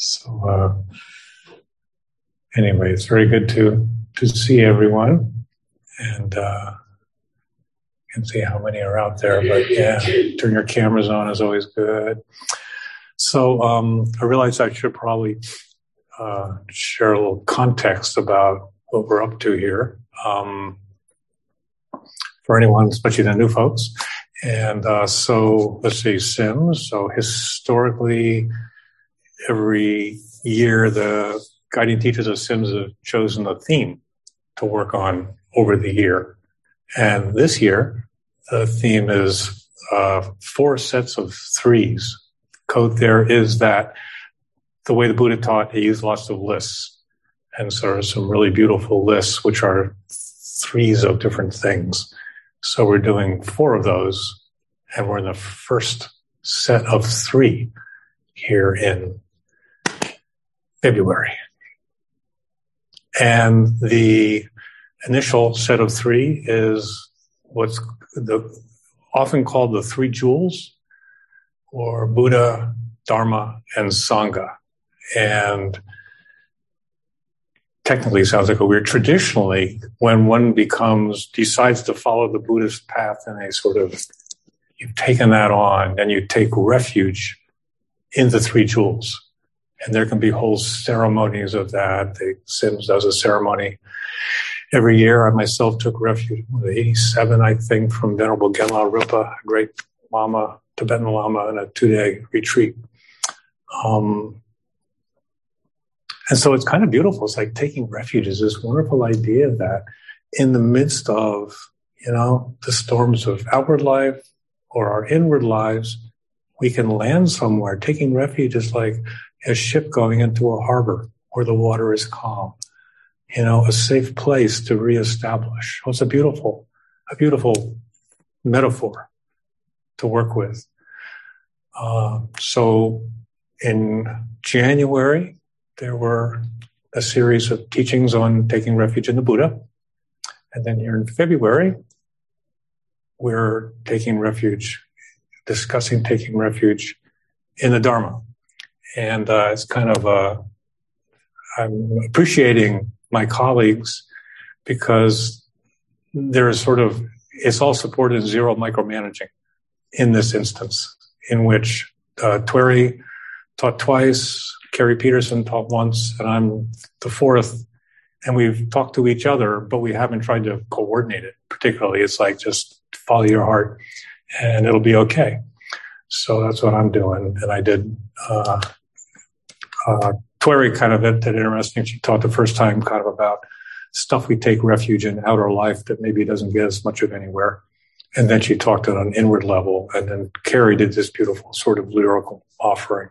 So uh, anyway, it's very good to to see everyone, and uh, see how many are out there. But yeah, turn your cameras on is always good. So um, I realize I should probably uh, share a little context about what we're up to here um, for anyone, especially the new folks. And uh, so let's see, Sims. So historically, every year the guiding teachers of Sims have chosen a theme to work on over the year. And this year, the theme is uh, four sets of threes. Code there is that the way the Buddha taught, he used lots of lists. And so there are some really beautiful lists, which are threes of different things. So we're doing four of those, and we're in the first set of three here in February. And the initial set of three is what's the, often called the three jewels, or Buddha, Dharma, and Sangha. And technically sounds like a weird. Traditionally, when one becomes decides to follow the Buddhist path and a sort of you've taken that on and you take refuge in the three jewels. And there can be whole ceremonies of that. The Sims does a ceremony every year. I myself took refuge in 87, I think, from Venerable Gen Lamrimpa, a great Lama, Tibetan Lama, in a two day retreat. Um, and so it's kind of beautiful. It's like taking refuge is this wonderful idea that in the midst of, you know, the storms of outward life or our inward lives, we can land somewhere. Taking refuge is like a ship going into a harbor where the water is calm. You know, a safe place to reestablish. Well, it's a beautiful, a beautiful metaphor to work with. Uh, so in January, there were a series of teachings on taking refuge in the Buddha. And then here in February, we're taking refuge, discussing taking refuge in the Dharma. And uh, it's kind of, uh, I'm appreciating my colleagues because there is sort of, it's all supported in zero micromanaging in this instance, in which uh, taught twice, Carrie Peterson taught once, and I'm the fourth. And we've talked to each other, but we haven't tried to coordinate it particularly. It's like just follow your heart and it'll be okay. So that's what I'm doing. And I did, uh, uh, Tuere kind of did interesting. She taught the first time kind of about stuff we take refuge in outer life that maybe doesn't get us much of anywhere. And then she talked on an inward level. And then Carrie did this beautiful sort of lyrical offering.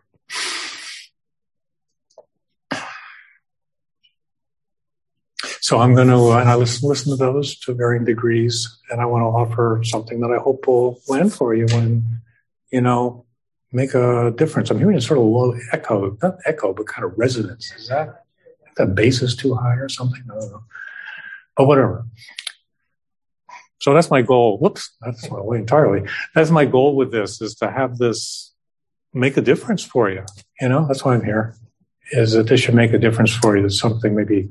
So I'm going to, and I listen, listen to those to varying degrees, and I want to offer something that I hope will land for you and, you know, make a difference. I'm hearing a sort of low echo, not echo, but kind of resonance. Is that the bass is too high or something? I don't know. But whatever. So that's my goal. Whoops, that's my way entirely. That's my goal with this is to have this make a difference for you. You know, that's why I'm here. Is that this should make a difference for you? That something maybe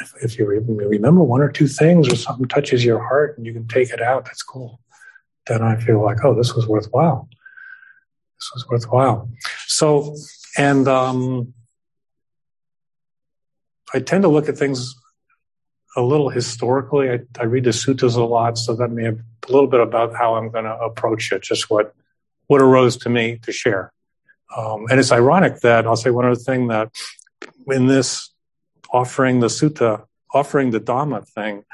if, if you remember one or two things or something touches your heart and you can take it out, that's cool. Then I feel like, oh, this was worthwhile. This was worthwhile. So, and um, I tend to look at things a little historically. I, I read the suttas a lot, so that may have a little bit about how I'm going to approach it, just what what arose to me to share. Um, and it's ironic that I'll say one other thing that in this offering the sutta, offering the Dhamma thing,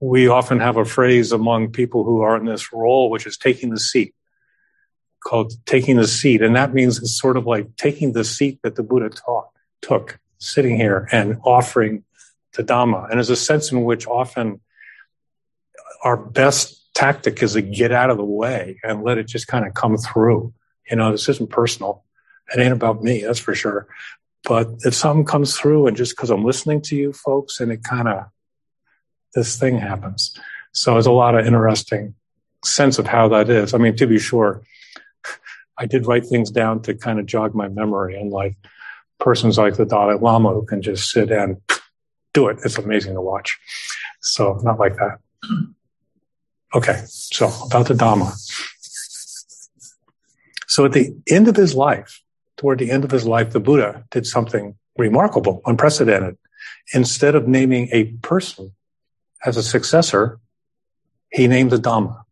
we often have a phrase among people who are in this role, which is taking the seat, called taking the seat. And that means it's sort of like taking the seat that the Buddha taught, took, sitting here and offering the Dhamma. And there's a sense in which often our best tactic is to get out of the way and let it just kind of come through. You know, this isn't personal. It ain't about me, that's for sure. But if something comes through and just because I'm listening to you folks and it kind of, this thing happens. So it's a lot of interesting sense of how that is. I mean, to be sure, I did write things down to kind of jog my memory. And like persons like the Dalai Lama who can just sit and do it, it's amazing to watch. So not like that. Okay, so about the Dhamma. So at the end of his life, toward the end of his life, the Buddha did something remarkable, unprecedented. Instead of naming a person as a successor, he named the Dhamma.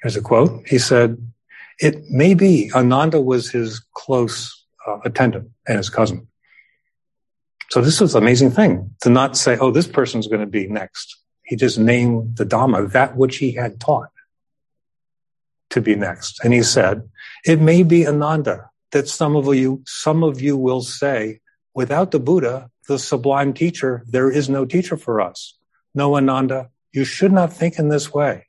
Here's a quote. He said, it may be Ananda was his close uh, attendant and his cousin. So this was an amazing thing to not say, oh, this person's going to be next. He just named the Dhamma, that which he had taught to be next. And he said, it may be Ananda that some of you, some of you will say, without the Buddha, the sublime teacher, there is no teacher for us. No, Ananda, you should not think in this way.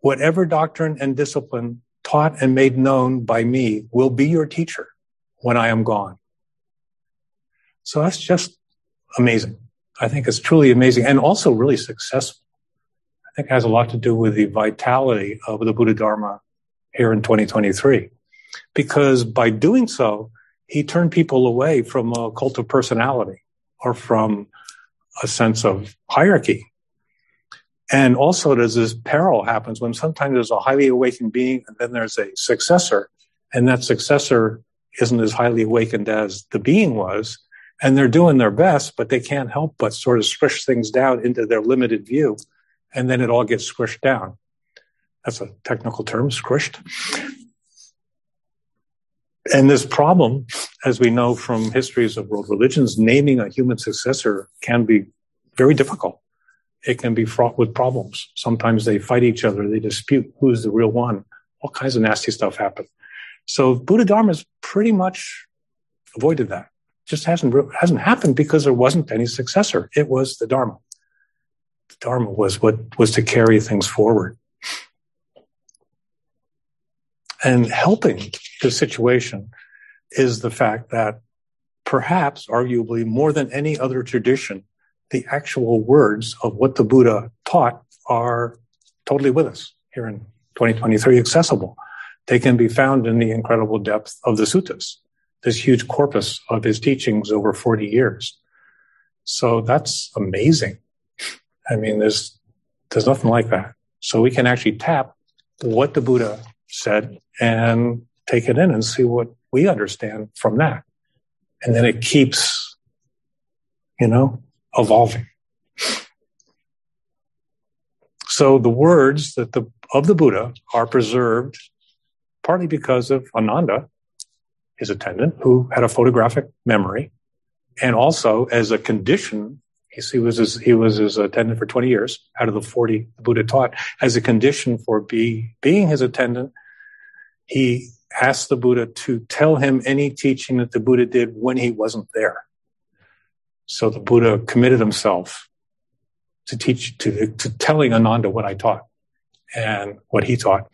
Whatever doctrine and discipline taught and made known by me will be your teacher when I am gone. So that's just amazing. I think it's truly amazing and also really successful. I think it has a lot to do with the vitality of the Buddha Dharma here in 2023. Because by doing so, he turned people away from a cult of personality or from a sense of hierarchy. And also there's this peril happens when sometimes there's a highly awakened being and then there's a successor and that successor isn't as highly awakened as the being was and they're doing their best, but they can't help but sort of squish things down into their limited view. And then it all gets squished down. That's a technical term, squished. And this problem, as we know from histories of world religions, naming a human successor can be very difficult. It can be fraught with problems. Sometimes they fight each other. They dispute who's the real one. All kinds of nasty stuff happen. So Buddha Dharma has pretty much avoided that just hasn't hasn't happened because there wasn't any successor. It was the Dharma. The Dharma was what was to carry things forward. And helping the situation is the fact that perhaps, arguably, more than any other tradition, the actual words of what the Buddha taught are totally with us here in 2023 accessible. They can be found in the incredible depth of the suttas this huge corpus of his teachings over 40 years. So that's amazing. I mean, there's, there's nothing like that. So we can actually tap what the Buddha said and take it in and see what we understand from that. And then it keeps, you know, evolving. So the words that the, of the Buddha are preserved partly because of Ananda, his attendant, who had a photographic memory, and also as a condition, he was his, he was his attendant for 20 years out of the 40 the Buddha taught. As a condition for be, being his attendant, he asked the Buddha to tell him any teaching that the Buddha did when he wasn't there. So the Buddha committed himself to teach, to, to telling Ananda what I taught and what he taught.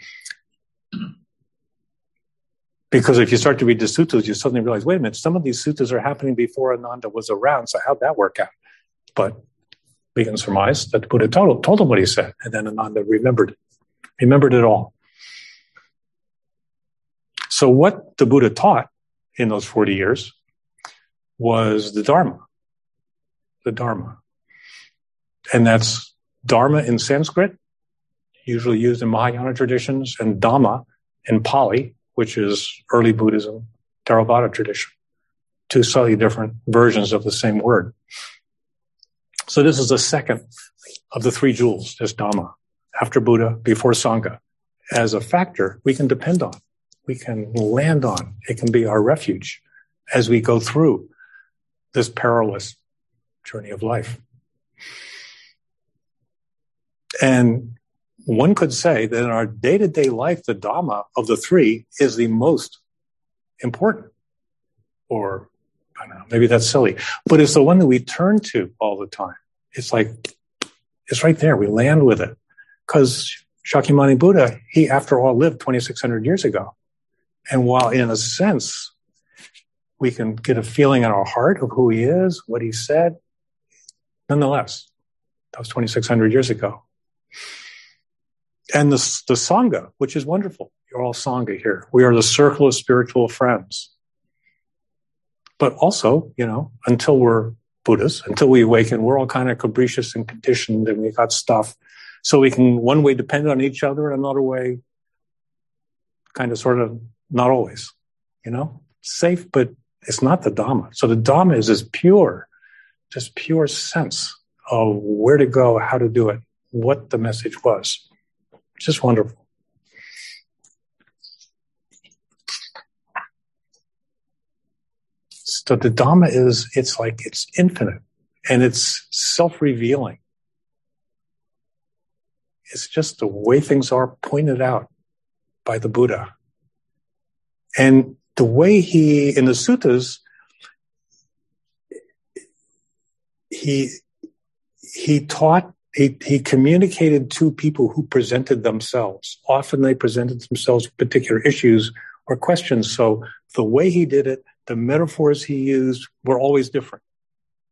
Because if you start to read the suttas, you suddenly realize, wait a minute, some of these suttas are happening before Ananda was around. So how'd that work out? But we can surmise that the Buddha told, told him what he said, and then Ananda remembered remembered it all. So what the Buddha taught in those 40 years was the Dharma. The Dharma. And that's Dharma in Sanskrit, usually used in Mahayana traditions, and Dhamma in Pali, which is early Buddhism, Theravada tradition. Two slightly different versions of the same word. So this is the second of the three jewels, this Dhamma, after Buddha, before Sangha, as a factor we can depend on, we can land on. It can be our refuge as we go through this perilous journey of life. And one could say that in our day to day life, the Dhamma of the three is the most important. Or, I don't know, maybe that's silly, but it's the one that we turn to all the time. It's like, it's right there. We land with it. Because Shakyamuni Buddha, he, after all, lived 2,600 years ago. And while in a sense, we can get a feeling in our heart of who he is, what he said, nonetheless, that was 2,600 years ago and the, the Sangha, which is wonderful. You're all Sangha here. We are the circle of spiritual friends. But also, you know, until we're Buddhas, until we awaken, we're all kind of capricious and conditioned and we got stuff. So we can one way depend on each other and another way kind of sort of not always, you know, safe, but it's not the Dhamma. So the Dhamma is this pure, just pure sense of where to go, how to do it, what the message was. Just wonderful. So the Dhamma is, it's like, it's infinite and it's self-revealing. It's just the way things are pointed out by the Buddha. And the way he, in the suttas, he, he taught, he, he communicated to people who presented themselves. Often they presented themselves with particular issues or questions. So the way he did it, the metaphors he used were always different.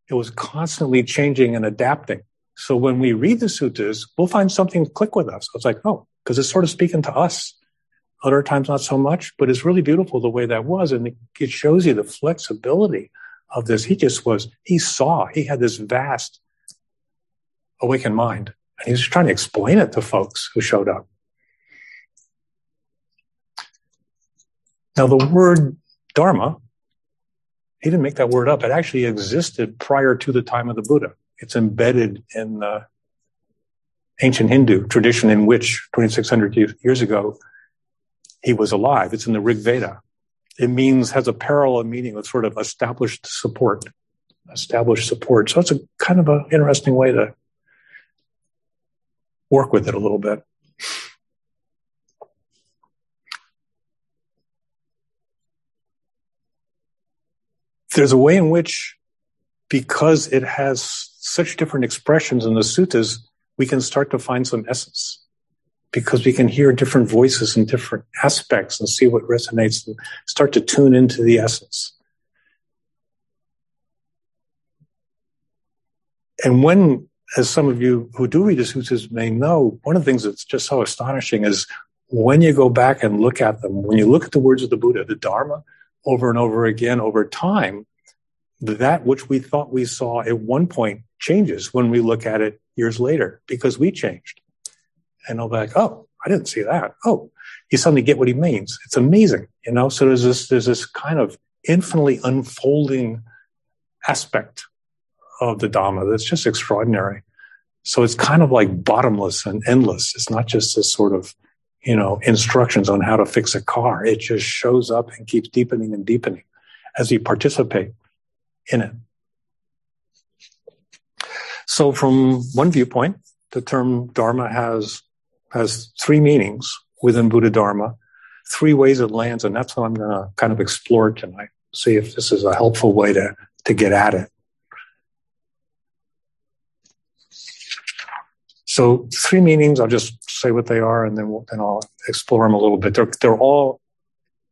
It was constantly changing and adapting. So when we read the suttas, we'll find something click with us. It's like, oh, because it's sort of speaking to us. Other times, not so much, but it's really beautiful the way that was. And it shows you the flexibility of this. He just was, he saw, he had this vast awakened mind. And he was trying to explain it to folks who showed up. Now, the word Dharma he didn't make that word up. It actually existed prior to the time of the Buddha. It's embedded in the ancient Hindu tradition in which 2600 years ago he was alive. It's in the Rig Veda. It means, has a parallel meaning with sort of established support, established support. So it's a kind of an interesting way to work with it a little bit. there's a way in which, because it has such different expressions in the suttas, we can start to find some essence because we can hear different voices and different aspects and see what resonates and start to tune into the essence. And when, as some of you who do read the suttas may know, one of the things that's just so astonishing is when you go back and look at them, when you look at the words of the Buddha, the Dharma, over and over again over time, that which we thought we saw at one point changes when we look at it years later because we changed. And I'll be like, oh, I didn't see that. Oh, you suddenly get what he means. It's amazing, you know. So there's this there's this kind of infinitely unfolding aspect of the Dhamma that's just extraordinary. So it's kind of like bottomless and endless. It's not just this sort of you know, instructions on how to fix a car. It just shows up and keeps deepening and deepening as we participate in it. So from one viewpoint, the term Dharma has, has three meanings within Buddha Dharma, three ways it lands, and that's what I'm going to kind of explore tonight. See if this is a helpful way to, to get at it. So three meanings, I'll just say what they are and then, we'll, then I'll explore them a little bit. They're, they're all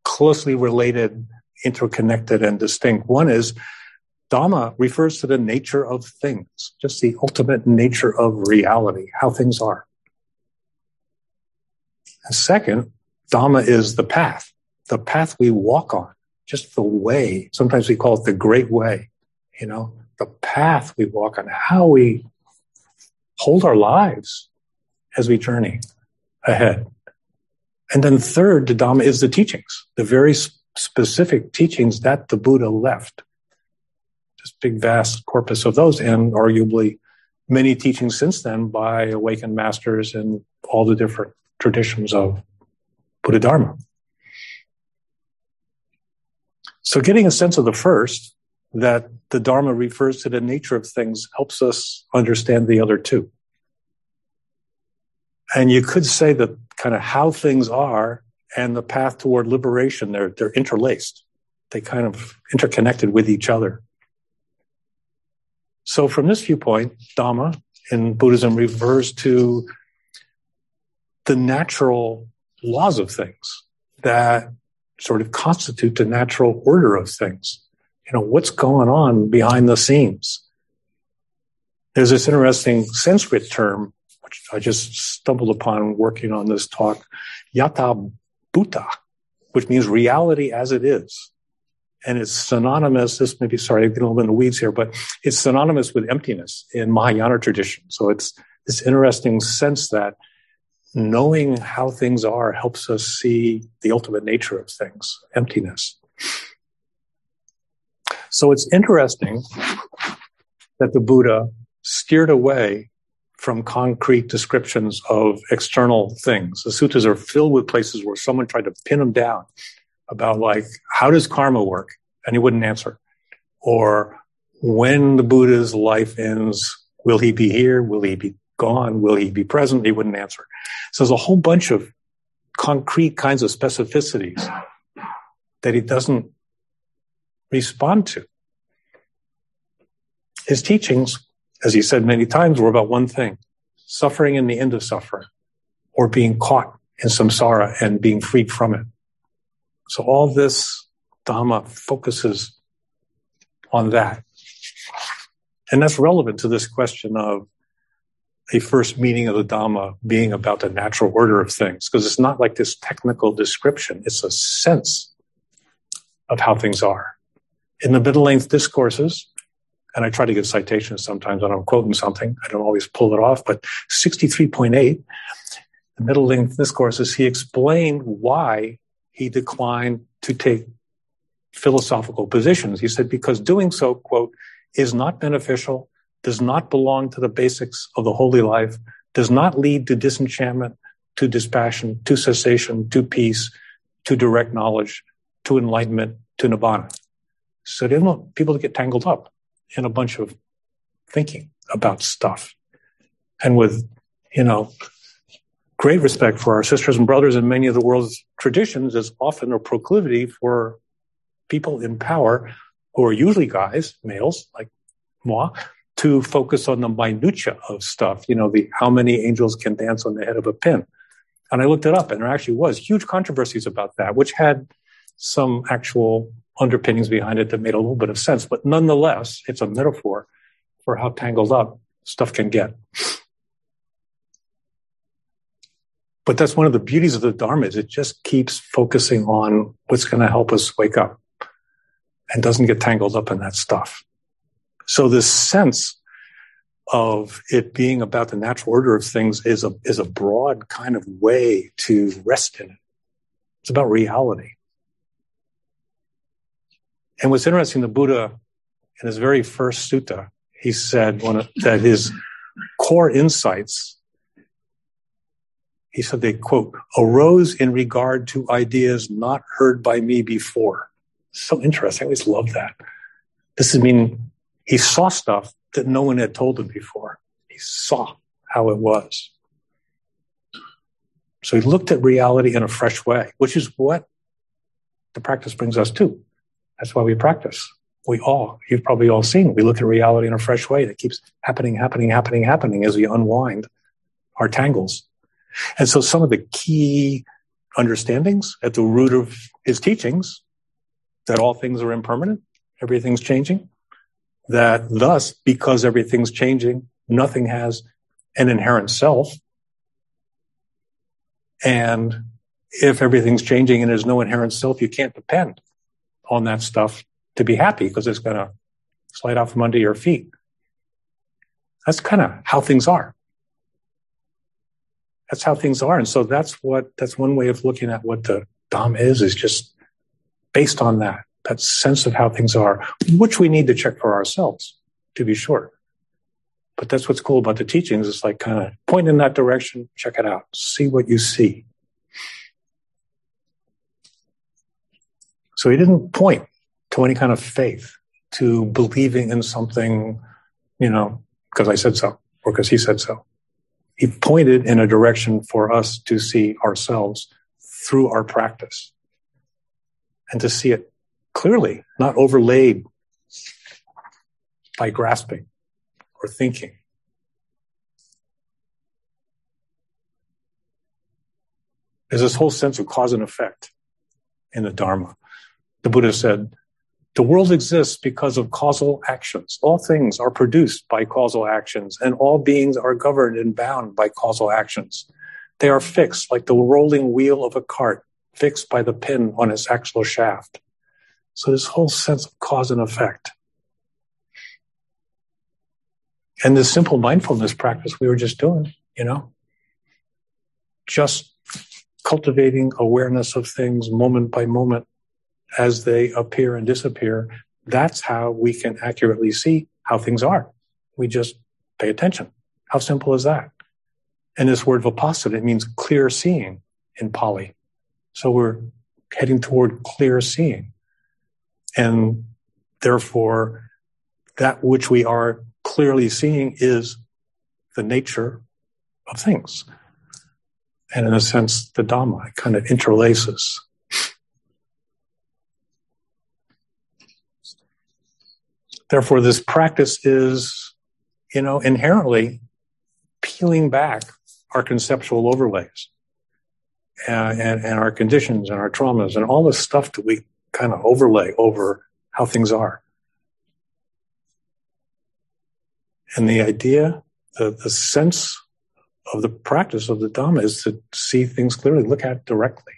closely related, interconnected, and distinct. One is Dhamma refers to the nature of things, just the ultimate nature of reality, how things are. And second, Dhamma is the path, the path we walk on, just the way. Sometimes we call it the great way, you know, the path we walk on, how we hold our lives as we journey ahead. And then third, the Dhamma is the teachings, the very specific teachings that the Buddha left. This big, vast corpus of those, and arguably many teachings since then by awakened masters and all the different traditions of Buddha Dharma. So getting a sense of the first, that the Dharma refers to the nature of things, helps us understand the other two. And you could say that kind of how things are and the path toward liberation, they're, they're interlaced. They kind of interconnected with each other. So from this viewpoint, Dhamma in Buddhism refers to the natural laws of things that sort of constitute the natural order of things. You know, what's going on behind the scenes? There's this interesting Sanskrit term which I just stumbled upon working on this talk, yatha bhuta, which means reality as it is. And it's synonymous, this may be, sorry, I get a little bit in the weeds here, but it's synonymous with emptiness in Mahayana tradition. So it's this interesting sense that knowing how things are helps us see the ultimate nature of things, emptiness. So it's interesting that the Buddha steered away from concrete descriptions of external things. The suttas are filled with places where someone tried to pin him down about like, how does karma work? And he wouldn't answer. Or when the Buddha's life ends, will he be here? Will he be gone? Will he be present? He wouldn't answer. So there's a whole bunch of concrete kinds of specificities that he doesn't respond to. His teachings, as he said many times, were about one thing suffering and the end of suffering, or being caught in samsara and being freed from it. So all this Dhamma focuses on that. And that's relevant to this question of a first meaning of the Dhamma being about the natural order of things, because it's not like this technical description, it's a sense of how things are. In the middle length discourses, and I try to give citations sometimes when I'm quoting something, I don't always pull it off, but 63.8, the middle length discourses, he explained why he declined to take philosophical positions. He said, because doing so, quote, is not beneficial does not belong to the basics of the holy life, does not lead to disenchantment, to dispassion, to cessation, to peace, to direct knowledge, to enlightenment, to nibbana. So they don't want people to get tangled up in a bunch of thinking about stuff. And with, you know, great respect for our sisters and brothers in many of the world's traditions, there's often a proclivity for people in power who are usually guys, males like moi, to focus on the minutia of stuff, you know, the how many angels can dance on the head of a pin. And I looked it up and there actually was huge controversies about that, which had some actual underpinnings behind it that made a little bit of sense. But nonetheless, it's a metaphor for how tangled up stuff can get. But that's one of the beauties of the Dharma is it just keeps focusing on what's going to help us wake up and doesn't get tangled up in that stuff. So this sense of it being about the natural order of things is a, is a broad kind of way to rest in it. It's about reality. And what's interesting, the Buddha, in his very first sutta, he said of, that his core insights, he said they quote, arose in regard to ideas not heard by me before. So interesting. I always love that. This is mean he saw stuff that no one had told him before. He saw how it was. So he looked at reality in a fresh way, which is what the practice brings us to. That's why we practice. We all, you've probably all seen, we look at reality in a fresh way that keeps happening, happening, happening, happening as we unwind our tangles. And so some of the key understandings at the root of his teachings that all things are impermanent, everything's changing, that thus, because everything's changing, nothing has an inherent self. And if everything's changing and there's no inherent self, you can't depend on that stuff to be happy because it's going to slide out from under your feet. That's kind of how things are. That's how things are. And so that's what, that's one way of looking at what the Dhamma is, is just based on that that sense of how things are, which we need to check for ourselves, to be sure. But that's what's cool about the teachings. It's like kind of point in that direction, check it out, see what you see. So he didn't point to any kind of faith, to believing in something, you know, because I said so, or because he said so. He pointed in a direction for us to see ourselves through our practice and to see it clearly, not overlaid by grasping or thinking. There's this whole sense of cause and effect in the Dharma. The Buddha said, the world exists because of causal actions. All things are produced by causal actions, and all beings are governed and bound by causal actions. They are fixed like the rolling wheel of a cart fixed by the pin on its axle shaft. So this whole sense of cause and effect. And this simple mindfulness practice we were just doing, you know, just cultivating awareness of things moment by moment as they appear and disappear. That's how we can accurately see how things are. We just pay attention. How simple is that? And this word vipassana, it means clear seeing in Pali. So we're heading toward clear seeing. And therefore, that which we are clearly seeing is the nature of things. And in a sense, the Dhamma kind of interlaces. Therefore, this practice is, you know, inherently peeling back our conceptual overlays and, and, and our conditions and our traumas and all the stuff that we kind of overlay over how things are. And the idea, the, the sense of the practice of the Dhamma is to see things clearly, look at directly,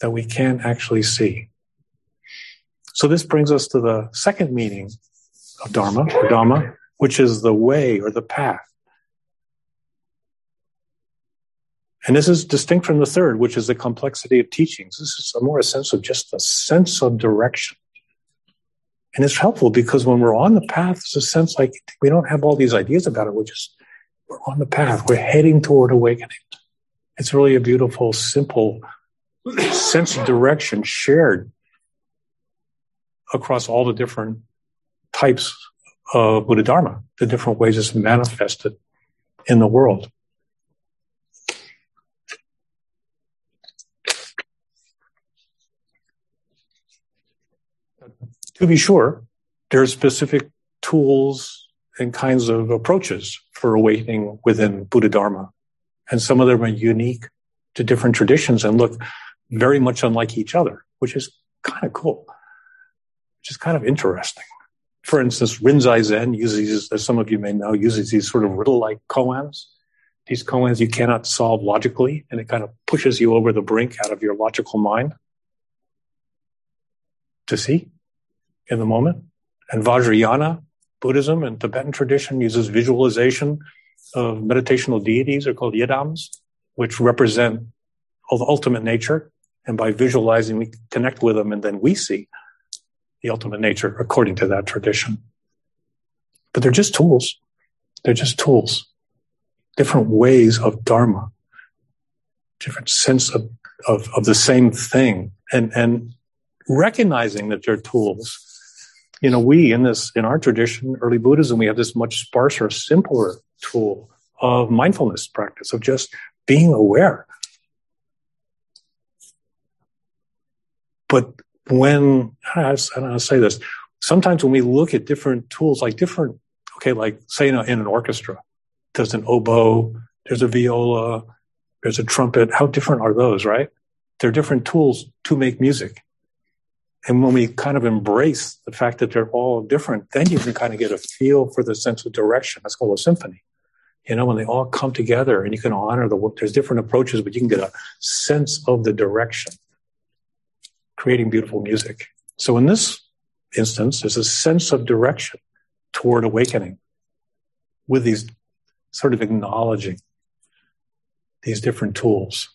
that we can actually see. So this brings us to the second meaning of Dharma, or Dhamma, which is the way or the path. And this is distinct from the third, which is the complexity of teachings. This is a more a sense of just a sense of direction. And it's helpful because when we're on the path, it's a sense like we don't have all these ideas about it. We're just, we're on the path. We're heading toward awakening. It's really a beautiful, simple sense of direction shared across all the different types of Buddha Dharma, the different ways it's manifested in the world. To be sure, there are specific tools and kinds of approaches for awakening within Buddha Dharma. And some of them are unique to different traditions and look very much unlike each other, which is kind of cool, which is kind of interesting. For instance, Rinzai Zen uses, as some of you may know, uses these sort of riddle-like koans. These koans you cannot solve logically, and it kind of pushes you over the brink out of your logical mind to see in the moment. And Vajrayana Buddhism and Tibetan tradition uses visualization of meditational deities are called yidams, which represent the ultimate nature. And by visualizing, we connect with them and then we see the ultimate nature according to that tradition. But they're just tools. They're just tools. Different ways of Dharma. Different sense of, of, of the same thing. And, and recognizing that they're tools you know, we in this, in our tradition, early Buddhism, we have this much sparser, simpler tool of mindfulness practice, of just being aware. But when, I don't know how to say this, sometimes when we look at different tools, like different, okay, like say in, a, in an orchestra, there's an oboe, there's a viola, there's a trumpet. How different are those, right? They're different tools to make music. And when we kind of embrace the fact that they're all different, then you can kind of get a feel for the sense of direction. That's called a symphony. You know, when they all come together and you can honor the work, there's different approaches, but you can get a sense of the direction, creating beautiful music. So in this instance, there's a sense of direction toward awakening with these sort of acknowledging these different tools.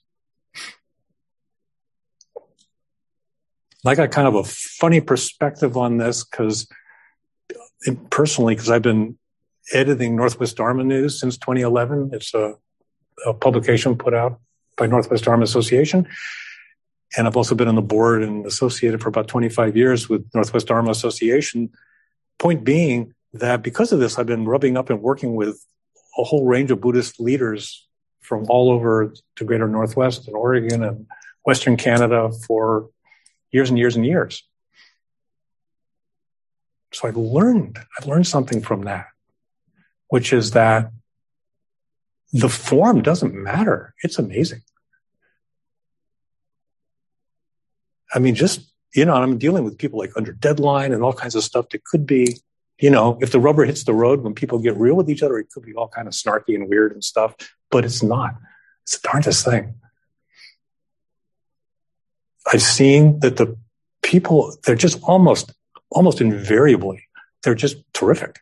I got kind of a funny perspective on this because personally, because I've been editing Northwest Dharma News since 2011. It's a, a, publication put out by Northwest Dharma Association. And I've also been on the board and associated for about 25 years with Northwest Dharma Association. Point being that because of this, I've been rubbing up and working with a whole range of Buddhist leaders from all over the greater Northwest and Oregon and Western Canada for years and years and years. So I've learned, I've learned something from that, which is that the form doesn't matter. It's amazing. I mean, just, you know, I'm dealing with people like under deadline and all kinds of stuff that could be, you know, if the rubber hits the road when people get real with each other, it could be all kind of snarky and weird and stuff, but it's not. It's the darndest thing. I've seen that the people, they're just almost, almost invariably, they're just terrific.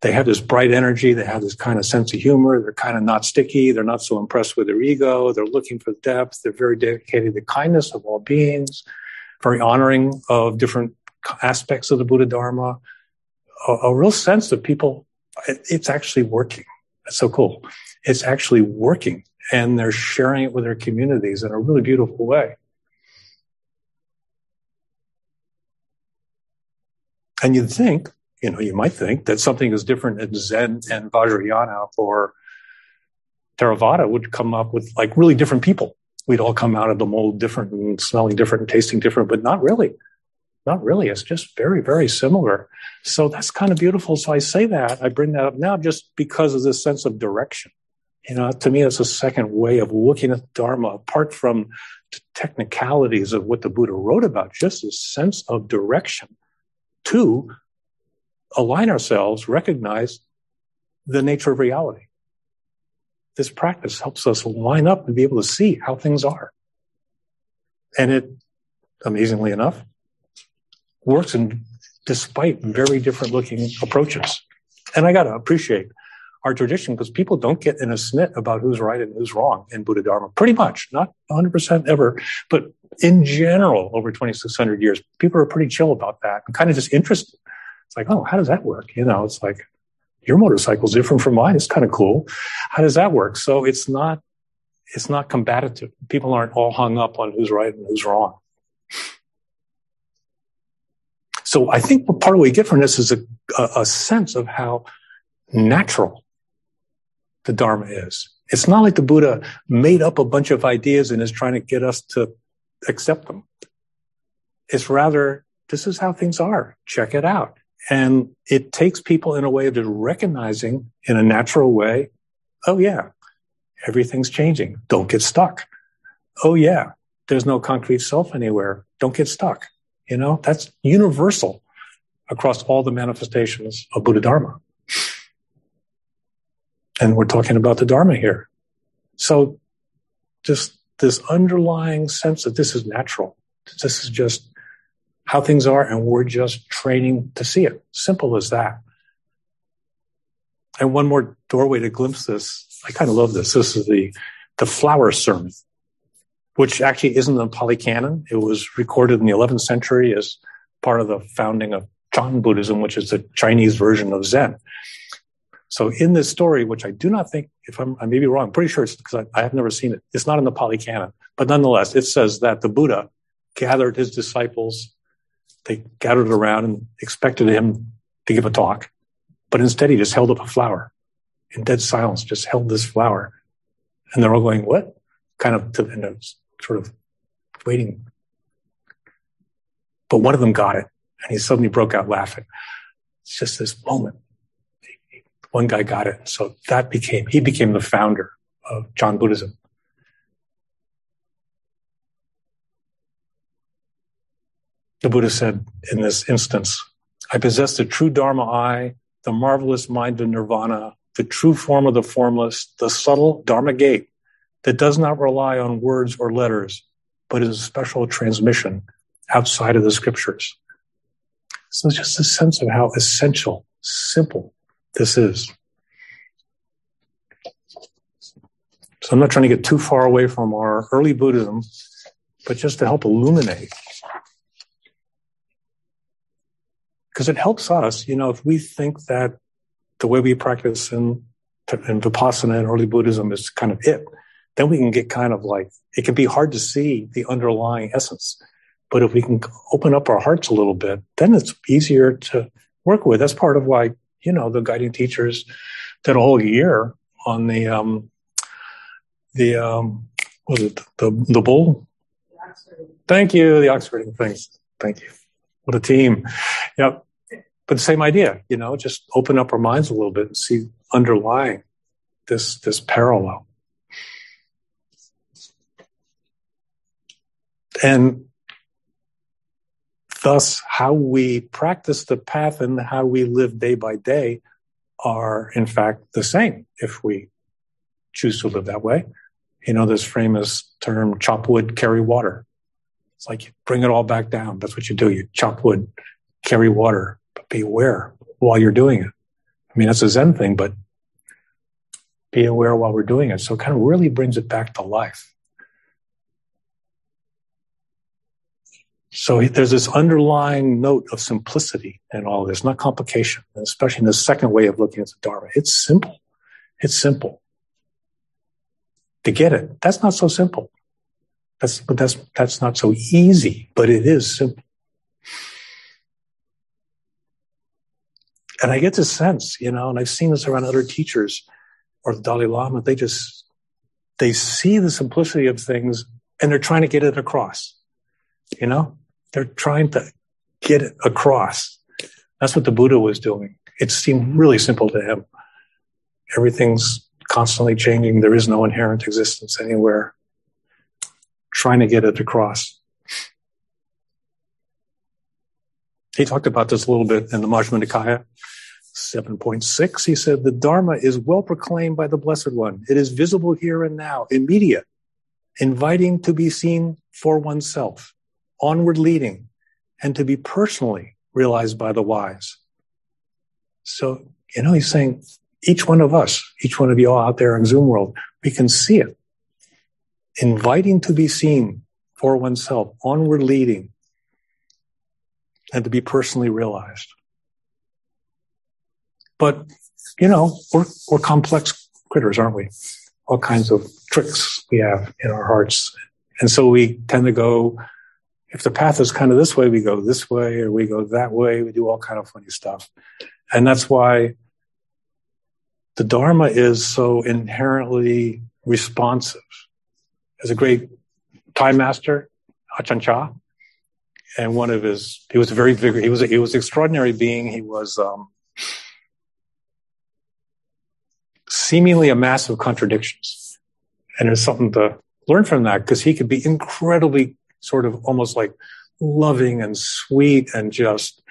They have this bright energy. They have this kind of sense of humor. They're kind of not sticky. They're not so impressed with their ego. They're looking for depth. They're very dedicated to kindness of all beings, very honoring of different aspects of the Buddha Dharma. A, a real sense that people, it's actually working. That's so cool. It's actually working and they're sharing it with their communities in a really beautiful way. And you'd think, you know, you might think that something is different in Zen and Vajrayana or Theravada would come up with like really different people. We'd all come out of the mold different and smelling different and tasting different, but not really. Not really. It's just very, very similar. So that's kind of beautiful. So I say that, I bring that up now just because of this sense of direction. You know, to me, it's a second way of looking at Dharma apart from the technicalities of what the Buddha wrote about, just a sense of direction to align ourselves, recognize the nature of reality. This practice helps us line up and be able to see how things are. And it, amazingly enough, works in despite very different looking approaches. And I got to appreciate our tradition because people don't get in a snit about who's right and who's wrong in Buddha Dharma. Pretty much, not 100% ever, but in general, over 2,600 years, people are pretty chill about that and kind of just interested. It's like, oh, how does that work? You know, it's like your motorcycle's different from mine. It's kind of cool. How does that work? So it's not, it's not combative. People aren't all hung up on who's right and who's wrong. So I think part of what we get from this is a, a, a sense of how natural the Dharma is. It's not like the Buddha made up a bunch of ideas and is trying to get us to accept them. It's rather, this is how things are. Check it out. And it takes people in a way of just recognizing in a natural way, oh yeah, everything's changing. Don't get stuck. Oh yeah, there's no concrete self anywhere. Don't get stuck. You know, that's universal across all the manifestations of Buddha Dharma. And we're talking about the Dharma here. So just this underlying sense that this is natural. This is just how things are, and we're just training to see it. Simple as that. And one more doorway to glimpse this. I kind of love this. This is the, the flower sermon, which actually isn't the Pali Canon. It was recorded in the 11th century as part of the founding of Chan Buddhism, which is the Chinese version of Zen. So in this story, which I do not think, if I'm, I may be wrong, I'm pretty sure it's because I, I, have never seen it. It's not in the Pali Canon, but nonetheless, it says that the Buddha gathered his disciples. They gathered around and expected him to give a talk, but instead he just held up a flower in dead silence, just held this flower. And they're all going, what? Kind of to, you know, sort of waiting. But one of them got it and he suddenly broke out laughing. It's just this moment one guy got it. So that became, he became the founder of Chan Buddhism. The Buddha said in this instance, I possess the true Dharma eye, the marvelous mind of nirvana, the true form of the formless, the subtle Dharma gate that does not rely on words or letters, but is a special transmission outside of the scriptures. So it's just a sense of how essential, simple this is. So I'm not trying to get too far away from our early Buddhism, but just to help illuminate. Because it helps us, you know, if we think that the way we practice in, in Vipassana and early Buddhism is kind of it, then we can get kind of like, it can be hard to see the underlying essence. But if we can open up our hearts a little bit, then it's easier to work with. That's part of why you know, the guiding teachers did a whole year on the, um, the, um, was it the, the bull? Thank you. The Oxford things. Thank you. What a team. Yep. But the same idea, you know, just open up our minds a little bit and see underlying this, this parallel. And Thus, how we practice the path and how we live day by day are, in fact, the same if we choose to live that way. You know, this famous term, chop wood, carry water. It's like you bring it all back down. That's what you do. You chop wood, carry water, but be aware while you're doing it. I mean, that's a Zen thing, but be aware while we're doing it. So it kind of really brings it back to life. So there's this underlying note of simplicity in all this, not complication, especially in the second way of looking at the Dharma. It's simple. It's simple. To get it, that's not so simple. That's, but that's, that's not so easy, but it is simple. And I get this sense, you know, and I've seen this around other teachers or the Dalai Lama, they just, they see the simplicity of things and they're trying to get it across. You know, they're trying to get it across. That's what the Buddha was doing. It seemed really simple to him. Everything's constantly changing. There is no inherent existence anywhere. Trying to get it across. He talked about this a little bit in the Majjhima Nikaya. 7.6, he said, the Dharma is well proclaimed by the Blessed One. It is visible here and now, immediate, inviting to be seen for oneself, onward leading, and to be personally realized by the wise. So, you know, he's saying each one of us, each one of you all out there in Zoom world, we can see it. Inviting to be seen for oneself, onward leading, and to be personally realized. But, you know, we're, we're complex critters, aren't we? All kinds of tricks we have in our hearts. And so we tend to go, if the path is kind of this way, we go this way or we go that way. We do all kind of funny stuff. And that's why the Dharma is so inherently responsive. As a great Thai master, Ajahn Chah, and one of his, he was very vigorous, he was, he was an extraordinary being. He was, um, seemingly a mass of contradictions. And there's something to learn from that because he could be incredibly sort of almost like loving and sweet and just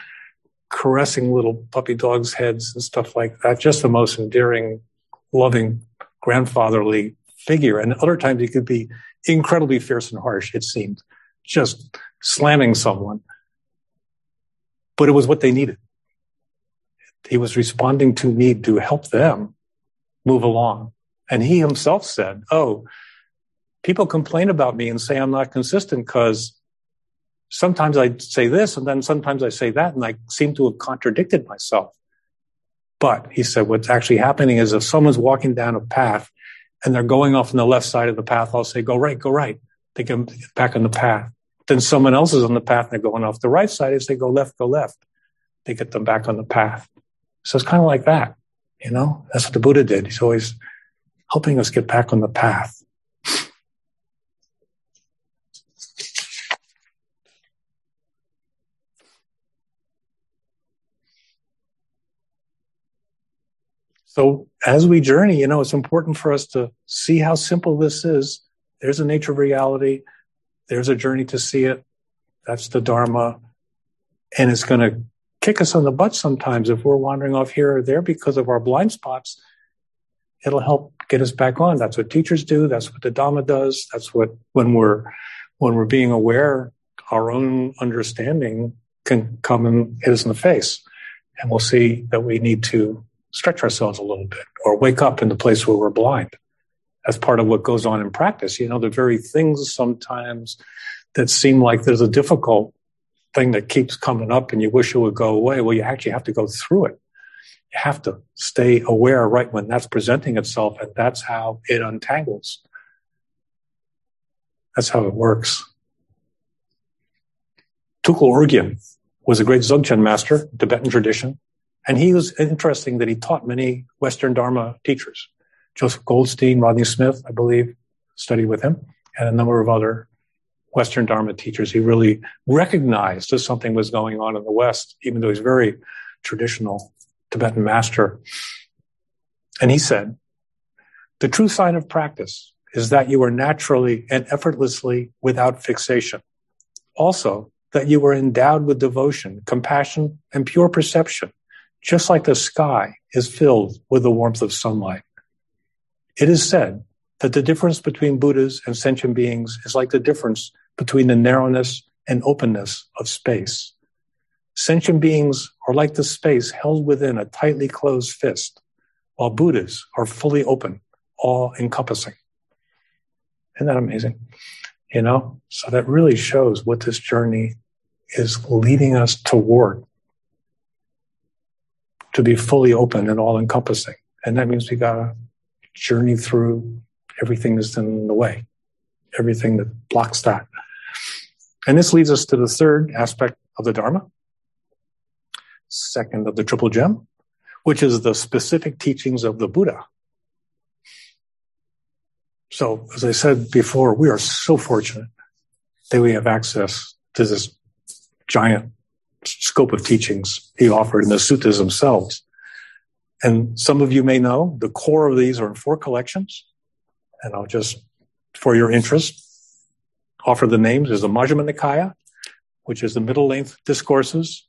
caressing little puppy dogs' heads and stuff like that. Just the most endearing, loving, grandfatherly figure. And other times he could be incredibly fierce and harsh, it seemed, just slamming someone. But it was what they needed. He was responding to need to help them move along. And he himself said, Oh, people complain about me and say I'm not consistent because sometimes I say this and then sometimes I say that, and I seem to have contradicted myself. But he said, what's actually happening is if someone's walking down a path and they're going off on the left side of the path, I'll say, go right, go right. They get back on the path. Then someone else is on the path and they're going off the right side. As they go left, go left. They get them back on the path. So it's kind of like that. You know, that's what the Buddha did. He's always helping us get back on the path. So as we journey, you know, it's important for us to see how simple this is. There's a nature of reality. There's a journey to see it. That's the Dharma. And it's going to kick us on the butt sometimes if we're wandering off here or there because of our blind spots. It'll help get us back on. That's what teachers do. That's what the Dhamma does. That's what when we're when we're being aware, our own understanding can come and hit us in the face, and we'll see that we need to stretch ourselves a little bit or wake up in the place where we're blind. That's part of what goes on in practice. You know, the very things sometimes that seem like there's a difficult thing that keeps coming up and you wish it would go away, well, you actually have to go through it. You have to stay aware right when that's presenting itself, and that's how it untangles. That's how it works. Tulku Urgyen was a great Dzogchen master, Tibetan tradition, and he was interesting that he taught many Western Dharma teachers. Joseph Goldstein, Rodney Smith, I believe, studied with him, and a number of other Western Dharma teachers. He really recognized that something was going on in the West, even though he's very traditional Tibetan master. And he said, the true sign of practice is that you are naturally and effortlessly without fixation. Also, that you are endowed with devotion, compassion, and pure perception, just like the sky is filled with the warmth of sunlight. It is said that the difference between Buddhas and sentient beings is like the difference between the narrowness and openness of space. Sentient beings are like the space held within a tightly closed fist, while Buddhas are fully open, all encompassing. Isn't that amazing? You know, so that really shows what this journey is leading us toward to be fully open and all encompassing. And that means we got to journey through everything that's in the way, everything that blocks that. And this leads us to the third aspect of the Dharma, second of the Triple Gem, which is the specific teachings of the Buddha. So, as I said before, we are so fortunate that we have access to this giant scope of teachings he offered in the suttas themselves. And some of you may know the core of these are in four collections. And I'll just, for your interest, offer the names. There's the Majjhima Nikaya, which is the middle length discourses,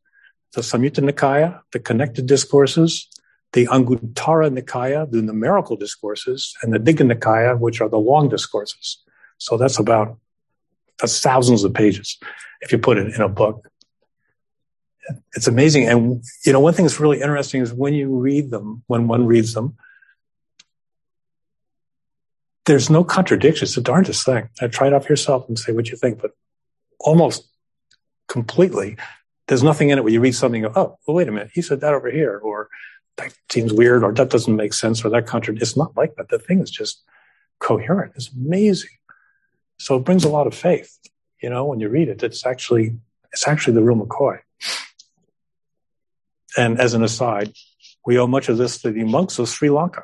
the Samyutta Nikaya, the connected discourses, the Anguttara Nikaya, the numerical discourses, and the Digha Nikaya, which are the long discourses. So that's about that's thousands of pages if you put it in a book. It's amazing. And, you know, one thing that's really interesting is when you read them, when one reads them, there's no contradiction. It's the darndest thing. Try it for yourself and say what you think, but almost completely, there's nothing in it where you read something, go, oh, well, wait a minute, he said that over here, or that seems weird, or that doesn't make sense, or that contradicts. It's not like that. The thing is just coherent. It's amazing. So it brings a lot of faith. You know, when you read it, it's actually it's actually the real McCoy. And as an aside, we owe much of this to the monks of Sri Lanka,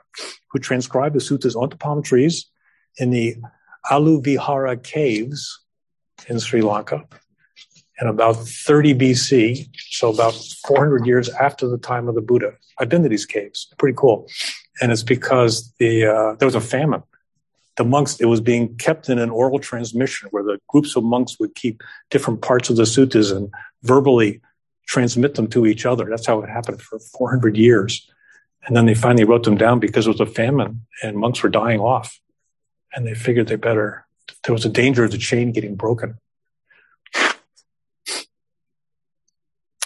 who transcribed the suttas onto palm trees in the Aluvihara caves in Sri Lanka in about 30 BC, so about 400 years after the time of the Buddha. I've been to these caves; pretty cool. And it's because the uh, there was a famine. The monks, it was being kept in an oral transmission where the groups of monks would keep different parts of the suttas and verbally transmit them to each other. That's how it happened for 400 years. And then they finally wrote them down because it was a famine and monks were dying off. And they figured they better, there was a danger of the chain getting broken.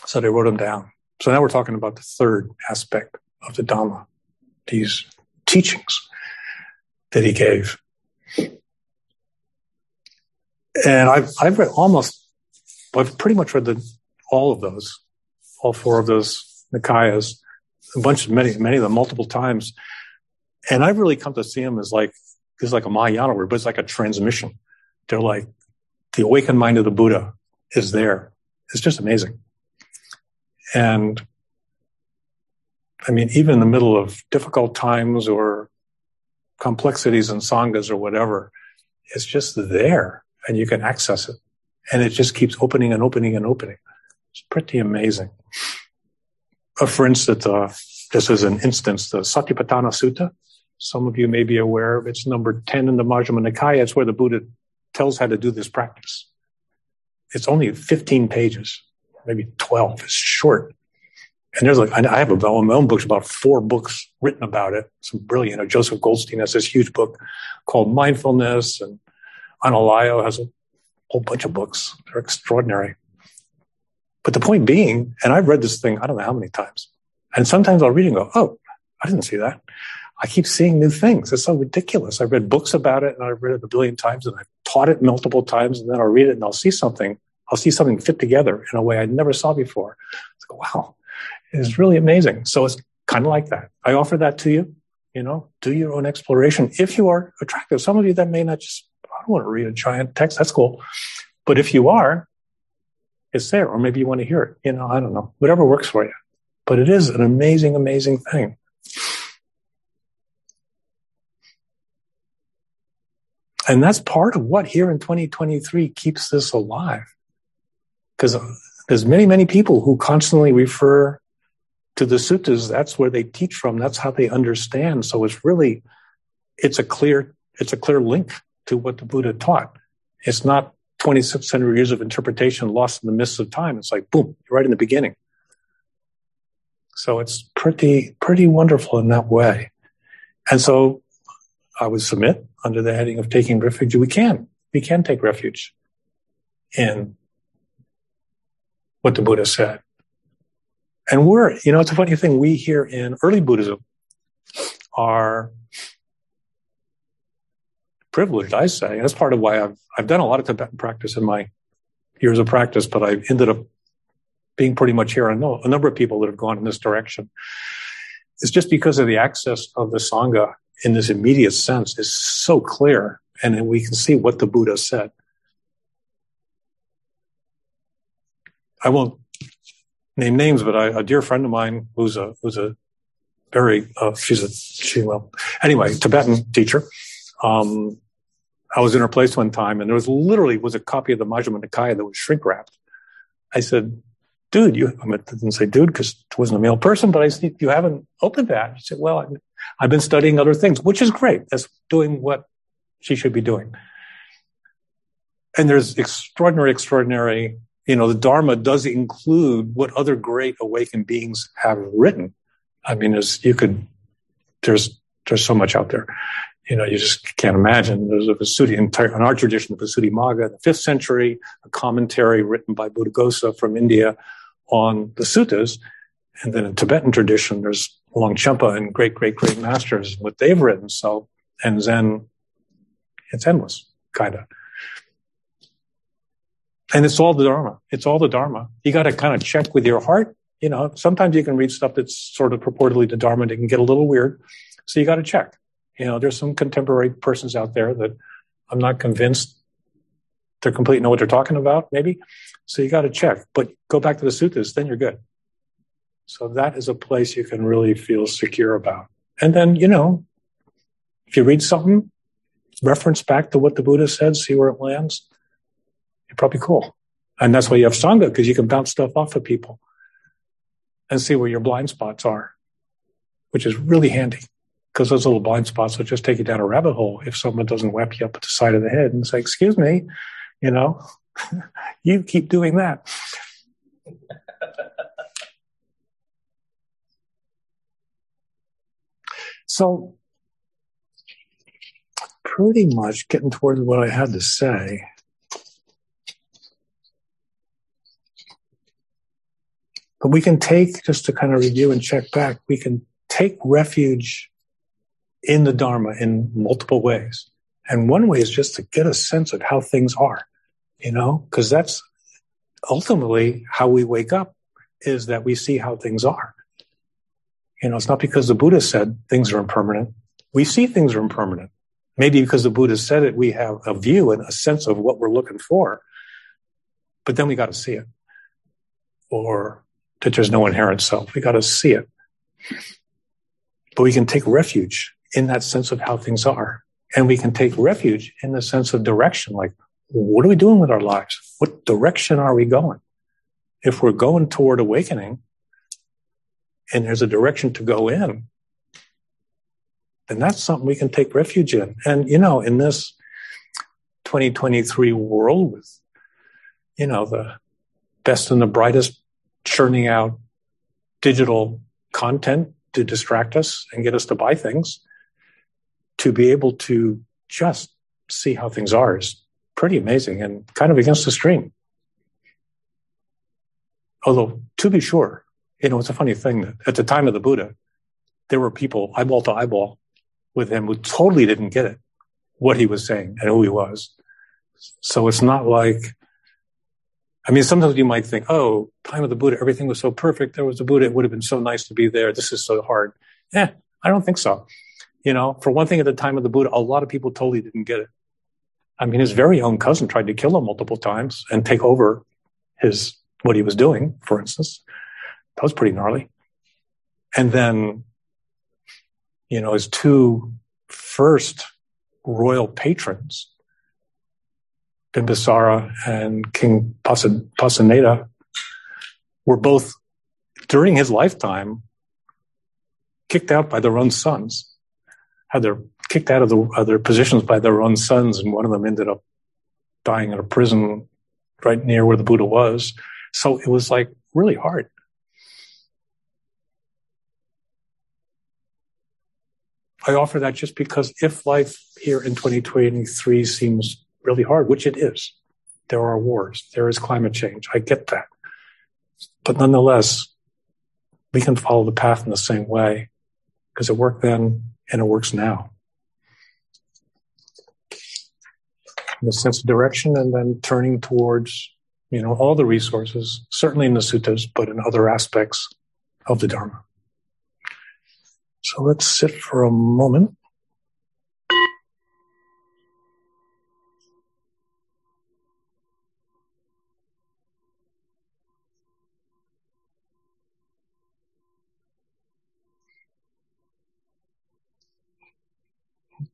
So they wrote them down. So now we're talking about the third aspect of the Dhamma, these teachings that he gave. And I've, I've read almost, I've pretty much read the, all of those, all four of those Nikayas, a bunch of many, many of them multiple times. And I've really come to see them as like, is like a Mahayana word, but it's like a transmission. They're like the awakened mind of the Buddha is there. It's just amazing. And I mean, even in the middle of difficult times or complexities and sanghas or whatever, it's just there and you can access it. And it just keeps opening and opening and opening. It's pretty amazing. Uh, for instance, uh, this is an instance, the Satipatthana Sutta. Some of you may be aware of it's number 10 in the Majjhima Nikaya. It's where the Buddha tells how to do this practice. It's only 15 pages maybe 12. It's short. And there's like, I have a, my own books, about four books written about it. Some brilliant. You know, Joseph Goldstein has this huge book called Mindfulness, and Analayo has a whole bunch of books. They're extraordinary. But the point being, and I've read this thing, I don't know how many times. And sometimes I'll read and go, oh, I didn't see that. I keep seeing new things. It's so ridiculous. I've read books about it and I've read it a billion times and I've taught it multiple times and then I'll read it and I'll see something I'll see something fit together in a way I never saw before. It's like, wow, it's really amazing. So it's kind of like that. I offer that to you. You know, do your own exploration if you are attractive. Some of you that may not just, I don't want to read a giant text. That's cool. But if you are, it's there. Or maybe you want to hear it. You know, I don't know. Whatever works for you. But it is an amazing, amazing thing. And that's part of what here in 2023 keeps this alive because uh, there's many, many people who constantly refer to the suttas. That's where they teach from. That's how they understand. So it's really, it's a clear, it's a clear link to what the Buddha taught. It's not 2600 years of interpretation lost in the mists of time. It's like, boom, right in the beginning. So it's pretty, pretty wonderful in that way. And so I would submit under the heading of taking refuge. We can, we can take refuge in what the Buddha said. And we're, you know, it's a funny thing. We here in early Buddhism are privileged, I say. And that's part of why I've, I've done a lot of Tibetan practice in my years of practice, but I ended up being pretty much here. I know a number of people that have gone in this direction. It's just because of the access of the Sangha in this immediate sense is so clear. And we can see what the Buddha said. I won't name names, but I, a dear friend of mine who's a who's a very uh, she's a she well anyway Tibetan teacher. Um, I was in her place one time, and there was literally was a copy of the Majjhima Nikaya that was shrink wrapped. I said, "Dude, you," I didn't say "dude" because it wasn't a male person, but I said, "You haven't opened that." She said, "Well, I've been studying other things, which is great. That's doing what she should be doing." And there's extraordinary, extraordinary you know, the Dharma does include what other great awakened beings have written. I mean, as you could, there's, there's so much out there. You know, you just can't imagine. There's a Visuddhi, in our tradition, the Visuddhimagga, in the fifth century, a commentary written by Buddhaghosa from India on the suttas. And then in Tibetan tradition, there's Longchenpa and great, great, great masters, and what they've written. So, and Zen, it's endless, kind of. And it's all the Dharma. It's all the Dharma. You got to kind of check with your heart. You know, sometimes you can read stuff that's sort of purportedly the Dharma and it can get a little weird. So you got to check. You know, there's some contemporary persons out there that I'm not convinced they're completely know what they're talking about, maybe. So you got to check, but go back to the suttas, then you're good. So that is a place you can really feel secure about. And then, you know, if you read something, reference back to what the Buddha said, see where it lands you're probably cool. And that's why you have Sangha, because you can bounce stuff off of people and see where your blind spots are, which is really handy because those little blind spots will just take you down a rabbit hole if someone doesn't whap you up at the side of the head and say, excuse me, you know, you keep doing that. so pretty much getting towards what I had to say. But we can take, just to kind of review and check back, we can take refuge in the Dharma in multiple ways. And one way is just to get a sense of how things are, you know, because that's ultimately how we wake up is that we see how things are. You know, it's not because the Buddha said things are impermanent. We see things are impermanent. Maybe because the Buddha said it, we have a view and a sense of what we're looking for. But then we got to see it. Or that there's no inherent self. We got to see it. But we can take refuge in that sense of how things are. And we can take refuge in the sense of direction. Like, what are we doing with our lives? What direction are we going? If we're going toward awakening and there's a direction to go in, then that's something we can take refuge in. And, you know, in this 2023 world with, you know, the best and the brightest churning out digital content to distract us and get us to buy things, to be able to just see how things are is pretty amazing and kind of against the stream. Although, to be sure, you know, it's a funny thing that at the time of the Buddha, there were people eyeball to eyeball with him who totally didn't get it, what he was saying and who he was. So it's not like I mean, sometimes you might think, oh, time of the Buddha, everything was so perfect. There was the Buddha. It would have been so nice to be there. This is so hard. Yeah, I don't think so. You know, for one thing, at the time of the Buddha, a lot of people totally didn't get it. I mean, his very own cousin tried to kill him multiple times and take over his, what he was doing, for instance. That was pretty gnarly. And then, you know, his two first royal patrons Bimbisara and King Pasenadi, were both, during his lifetime, kicked out by their own sons. Had their kicked out of, the, of their positions by their own sons, and one of them ended up dying in a prison right near where the Buddha was. So it was like really hard. I offer that just because if life here in 2023 seems really hard, which it is. There are wars. There is climate change. I get that. but nonetheless, we can follow the path in the same way because it worked then and it works now. In sense of direction and then turning towards, you know, all the resources, certainly in the suttas, but in other aspects of the Dharma. So let's sit for a moment.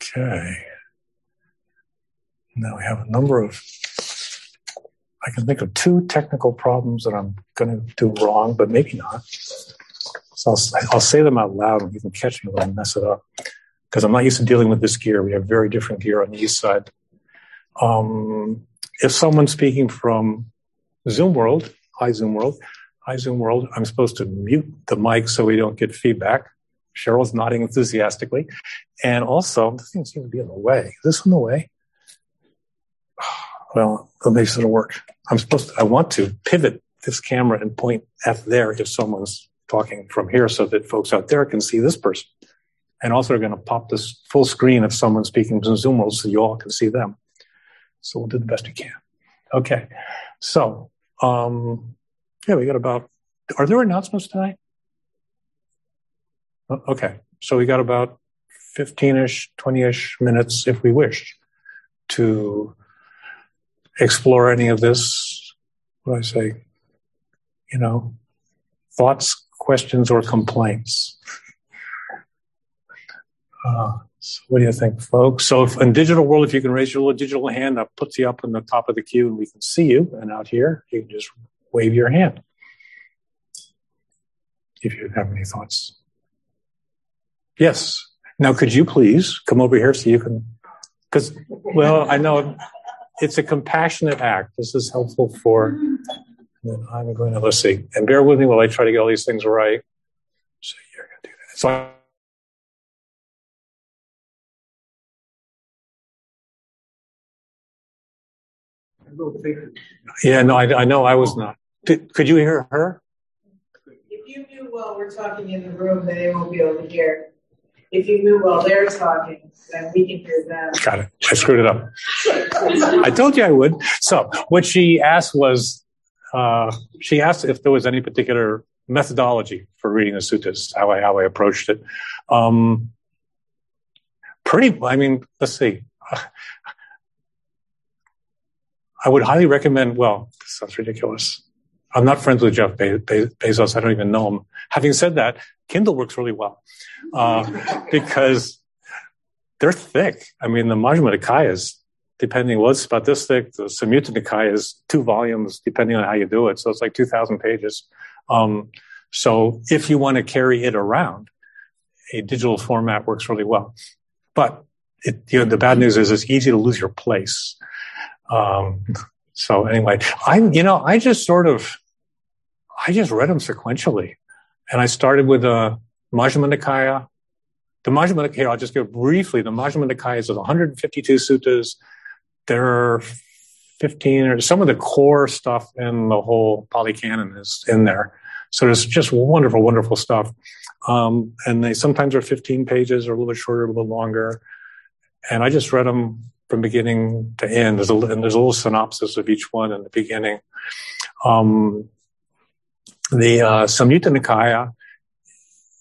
Okay. Now we have a number of, I can think of two technical problems that I'm going to do wrong, but maybe not. So I'll, I'll say them out loud and you can catch me when I mess it up. Because I'm not used to dealing with this gear. We have very different gear on the east side. Um, if someone's speaking from Zoom World, hi Zoom World, hi Zoom World, I'm supposed to mute the mic so we don't get feedback. Cheryl's nodding enthusiastically. And also, this thing seems to be in the way. Is this in the way? Well, it makes it work. I'm supposed to, I want to pivot this camera and point F there if someone's talking from here so that folks out there can see this person. And also, we're going to pop this full screen of someone speaking to Zoom so you all can see them. So we'll do the best we can. Okay. So, um, yeah, we got about, are there announcements tonight? Oh, okay. So we got about 15 ish, 20 ish minutes if we wish to explore any of this. What I say? You know, thoughts, questions, or complaints. Uh, so what do you think, folks? So, if, in digital world, if you can raise your little digital hand, that puts you up in the top of the queue, and we can see you. And out here, you can just wave your hand if you have any thoughts. Yes. Now, could you please come over here so you can? Because, well, I know it's a compassionate act. This is helpful for. I'm going to let's see, and bear with me while I try to get all these things right. So you're going to do that. So. I, Yeah, no, I, I know I was not. Did, could you hear her? If you knew while we're talking in the room, then they won't be able to hear if you move while they're talking, then we can hear them. Got it. I screwed it up. I told you I would. So what she asked was, uh, she asked if there was any particular methodology for reading the suttas, how I how I approached it. Um, pretty. I mean, let's see. I would highly recommend. Well, this sounds ridiculous. I'm not friends with Jeff Be- Be- Bezos. I don't even know him. Having said that, Kindle works really well uh, because they're thick. I mean, the Majjhima Nikaya is, depending what's about this thick. The Samyutta Nikaya is two volumes, depending on how you do it. So it's like 2,000 pages. Um, so if you want to carry it around, a digital format works really well. But it, you know, the bad news is it's easy to lose your place. Um, so anyway, I, you know, I just sort of, I just read them sequentially. And I started with a Majjhima Nikaya. The Majjhima Nikaya, I'll just give briefly. The Majjhima Nikaya is 152 suttas. There are 15 or some of the core stuff in the whole Pali Canon is in there. So it's just wonderful, wonderful stuff. Um, and they sometimes are 15 pages or a little bit shorter, a little longer. And I just read them from beginning to end. There's a, and there's a little synopsis of each one in the beginning. Um, the uh, Samyutta Nikaya,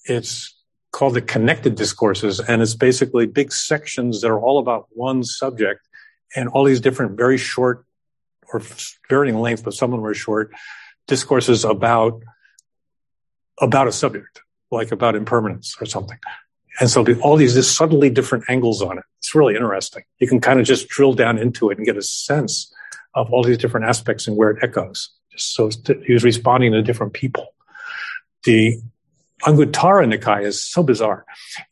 it's called the connected discourses, and it's basically big sections that are all about one subject, and all these different very short or varying length, but some of them are short discourses about about a subject, like about impermanence or something. And so all these subtly different angles on it. It's really interesting. You can kind of just drill down into it and get a sense of all these different aspects and where it echoes. So he was responding to different people. The Anguttara Nikaya is so bizarre.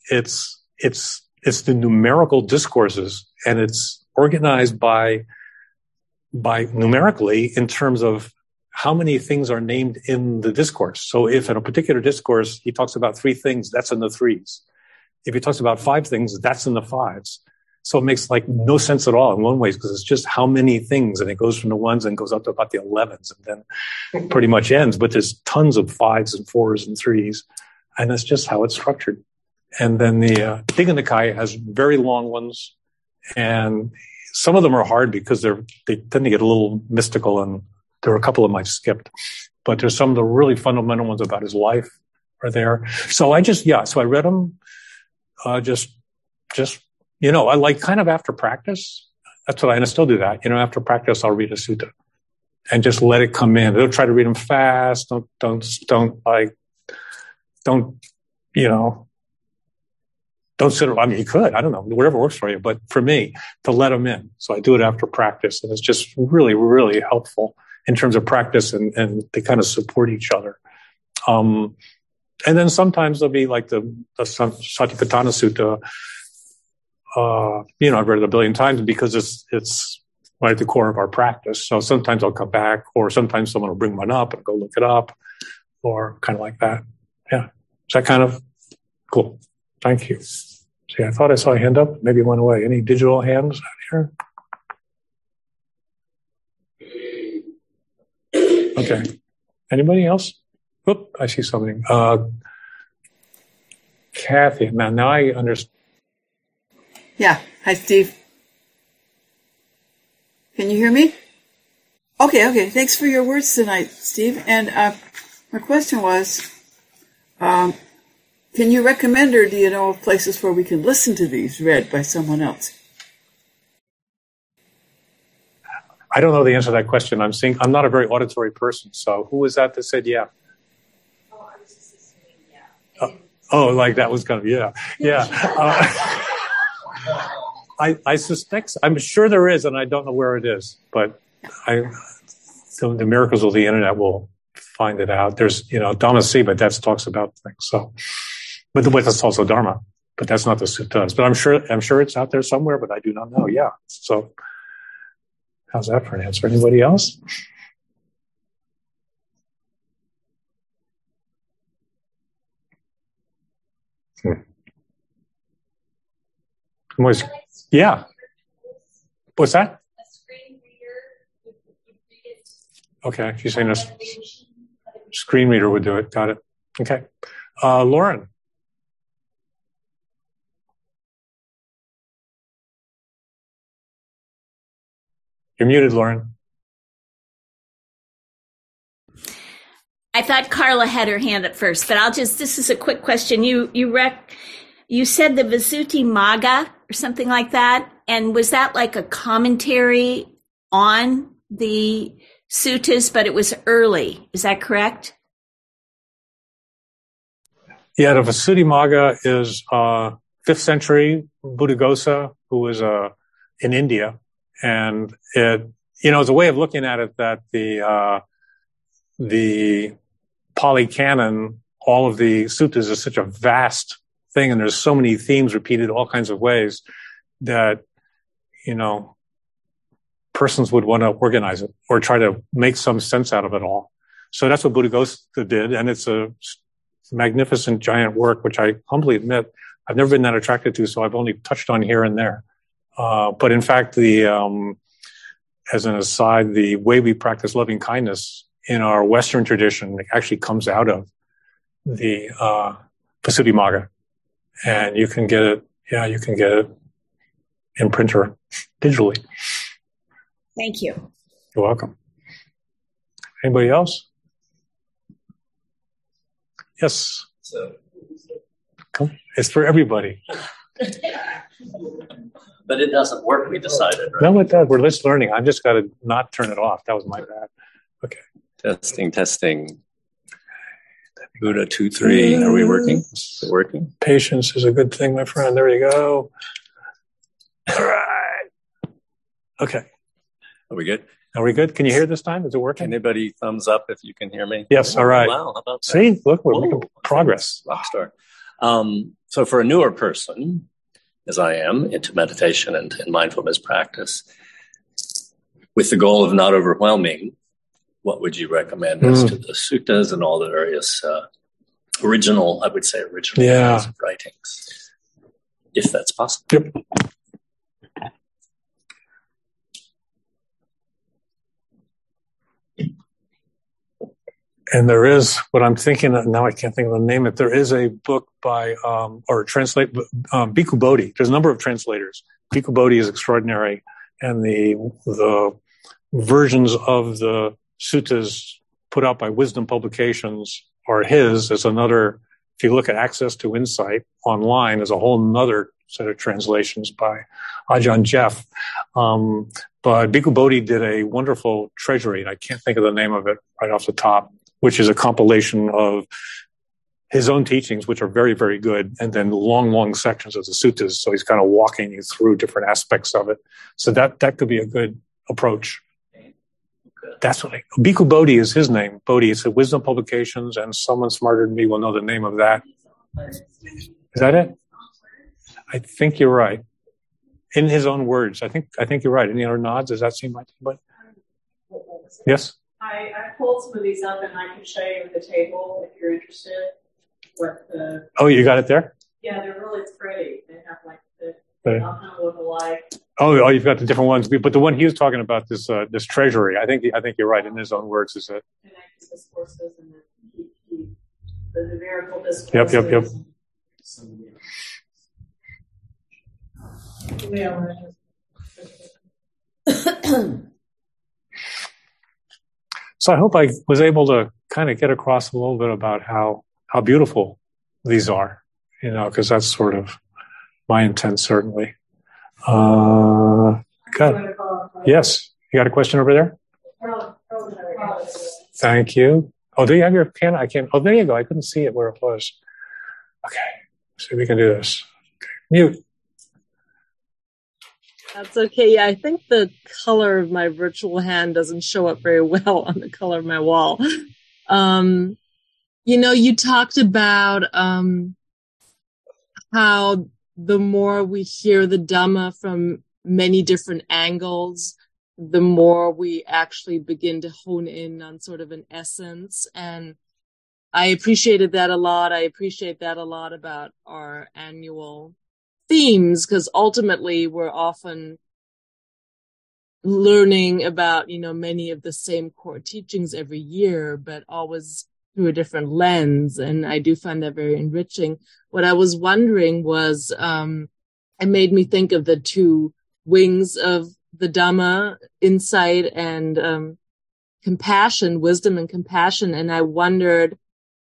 It's it's it's the numerical discourses, and it's organized by by numerically in terms of how many things are named in the discourse. So if in a particular discourse he talks about three things, that's in the threes. If he talks about five things, that's in the fives. So it makes like no sense at all in one way because it's just how many things, and it goes from the ones and goes up to about the elevens, and then pretty much ends. But there's tons of fives and fours and threes, and that's just how it's structured. And then the uh, has very long ones, and some of them are hard because they're they tend to get a little mystical, and there are a couple of them I've skipped. But there's some of the really fundamental ones about his life are there. So I just yeah, so I read them, uh, just just you know, I like kind of after practice. That's what I, and I still do that. You know, after practice, I'll read a sutta and just let it come in. Don't try to read them fast. Don't, don't, don't like, don't, you know, don't sit. I mean, you could. I don't know, whatever works for you. But for me, to let them in. So I do it after practice, and it's just really, really helpful in terms of practice, and and they kind of support each other. Um, and then sometimes there'll be like the, the Satipatthana Sutta, uh, you know, I've read it a billion times because it's it's right at the core of our practice. So sometimes I'll come back, or sometimes someone will bring one up and go look it up, or kind of like that. Yeah, is that kind of cool? Thank you. See, I thought I saw a hand up. Maybe it went away. Any digital hands out here? Okay. Anybody else? Oop, I see something. Uh, Kathy. Now, now I understand yeah. Hi, Steve. Can you hear me? Okay, okay. Thanks for your words tonight, Steve. And uh, my question was, um, can you recommend or do you know of places where we can listen to these read by someone else? I don't know the answer to that question. I'm seeing I'm not a very auditory person. So who was that that said yeah? Oh, I was just assuming yeah. Uh, oh, like that was kind of yeah, yeah. Uh, I, I suspect, I'm sure there is, and I don't know where it is, but I, so the miracles of the internet will find it out. There's, you know, Dharma Seed, but that talks about things. So, but the way that's also Dharma, but that's not the suttas. But I'm sure, I'm sure it's out there somewhere, but I do not know. Yeah. So, how's that for an answer? Anybody else? Hmm. Was, yeah. What's that? Okay, she's saying a screen reader would do it. Got it. Okay. Uh, Lauren. You're muted, Lauren. I thought Carla had her hand up first, but I'll just, this is a quick question. You, you rec, you said the Visuddhimagga or something like that. And was that like a commentary on the suttas, but it was early? Is that correct? Yeah, the Visuddhimagga is uh, fifth century Buddhaghosa, who was uh, in India, and it you know it's a way of looking at it that the uh, the Pali Canon, all of the suttas, is such a vast thing, and there's so many themes repeated all kinds of ways that you know persons would want to organize it or try to make some sense out of it all. So that's what Buddhaghosa did, and it's a magnificent, giant work, which I humbly admit I've never been that attracted to. So I've only touched on here and there. Uh, but in fact, the um, as an aside, the way we practice loving kindness in our Western tradition actually comes out of the uh, and you can get it. Yeah, you can get it in printer digitally. Thank you. You're welcome. Anybody else? Yes. So, Come. It's for everybody. but it doesn't work. We decided. Right? No, it does. We're just learning. I've just got to not turn it off. That was my bad. Okay. Testing, testing. Buddha two three. Are we working? Is it working? Patience is a good thing, my friend. There you go. All right. Okay. Are we good? Are we good? Can you hear this time? Is it working? Anybody thumbs up if you can hear me? Yes. All right. Wow. How about that? See, look, we're making progress. Rockstar. Um, so for a newer person, as I am, into meditation and, and mindfulness practice, with the goal of not overwhelming what would you recommend mm. as hmm. to the suttas and all the various uh, original, I would say, original yeah. writings, if that's possible. Yep. and there is what I'm thinking of, now. I can't think of the name. It there is a book by um, or translate um, Bhikkhu Bodhi. There's a number of translators. Bhikkhu Bodhi is extraordinary, and the the versions of the suttas put out by Wisdom Publications are his as another, if you look at Access to Insight online, there's a whole other set of translations by Ajahn Geoff. Um, but Bhikkhu Bodhi did a wonderful treasury, and I can't think of the name of it right off the top which is a compilation of his own teachings, which are very, very good, and then long, long sections of the suttas. So he's kind of walking you through different aspects of it. So that that could be a good approach. That's what I, Bhikkhu Bodhi is his name. Bodhi. It's a Wisdom Publications, and someone smarter than me will know the name of that. Is that it? I think you're right. In his own words, I think I think you're right. Any other nods? Does that seem like? But yes. I, I pulled some of these up and I can show you the table if you're interested. What the Oh, you got it there? Yeah, they're really pretty. They have like the they all kind of look alike. Oh, oh, you've got the different ones, but the one he was talking about this uh, this treasury. I think I think you're right in his own words. Is it? Yep, yep, yep. So I hope I was able to kind of get across a little bit about how, how beautiful these are, you know, because that's sort of my intent, certainly. Uh. Yes. You got a question over there? Thank you. Oh, do you have your pen? I can't. Oh, there you go. I couldn't see it where it was. Okay. See we can do this. Okay. Mute. That's okay. Yeah, I think the color of my virtual hand doesn't show up very well on the color of my wall. Um, you know, you talked about um, how the more we hear the Dhamma from many different angles, the more we actually begin to hone in on sort of an essence. And I appreciated that a lot. I appreciate that a lot about our annual themes because ultimately we're often learning about, you know, many of the same core teachings every year, but always through a different lens. And I do find that very enriching. What I was wondering was, um, it made me think of the two wings of the Dhamma, insight and, um, compassion, wisdom and compassion. And I wondered,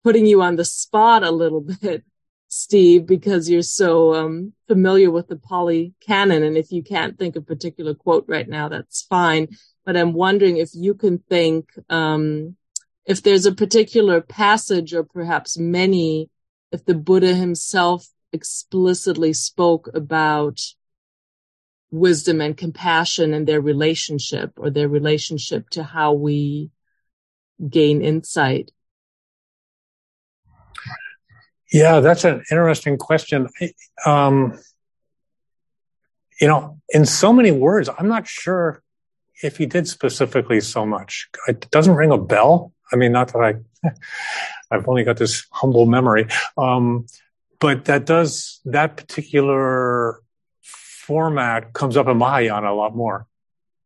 putting you on the spot a little bit, Steve, because you're so um, familiar with the Pali Canon. And if you can't think of a particular quote right now, that's fine. But I'm wondering if you can think, um, if there's a particular passage or perhaps many, if the Buddha himself explicitly spoke about wisdom and compassion and their relationship or their relationship to how we gain insight. Yeah, that's an interesting question. Um, you know, in so many words, I'm not sure if he did specifically so much. It doesn't ring a bell. I mean, not that I, I've only got this humble memory. Um, but that does, that particular format comes up in Mahayana a lot more.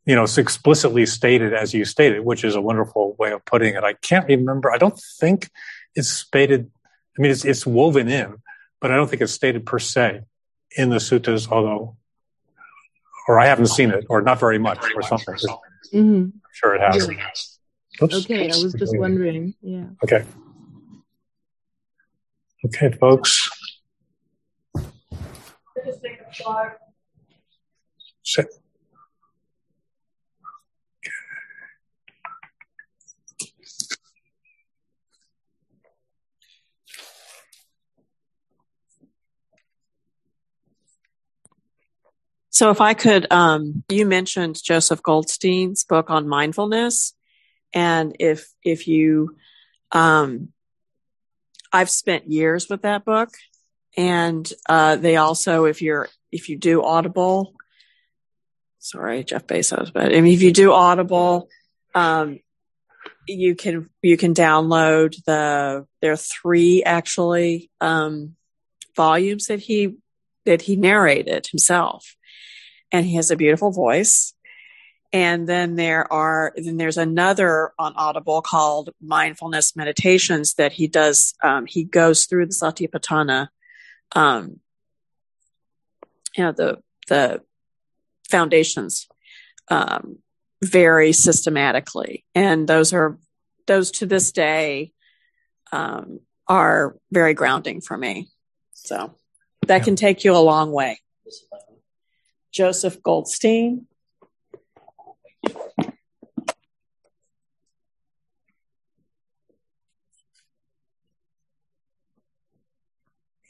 You know, it's explicitly stated as you stated, which is a wonderful way of putting it. I can't remember. I don't think it's stated I mean, it's, it's woven in, but I don't think it's stated per se in the suttas, although, or I haven't seen it, or not very much, or something. Mm-hmm. I'm sure it has. Oops. Okay, I was just wondering. Yeah. Okay. Okay, folks. Sit. So if I could, um, you mentioned Joseph Goldstein's book on mindfulness, and if if you, um, I've spent years with that book, and uh, they also, if you're if you do Audible, sorry, Jeff Bezos, but I mean, if you do Audible, um, you can you can download the there are three actually um, volumes that he that he narrated himself and he has a beautiful voice. And then there are, then there's another on Audible called Mindfulness Meditations that he does. Um, he goes through the Satipatthana, um, you know, the, the foundations, um, very systematically. And those are, those to this day, um, are very grounding for me. So that yeah. can take you a long way. Joseph Goldstein.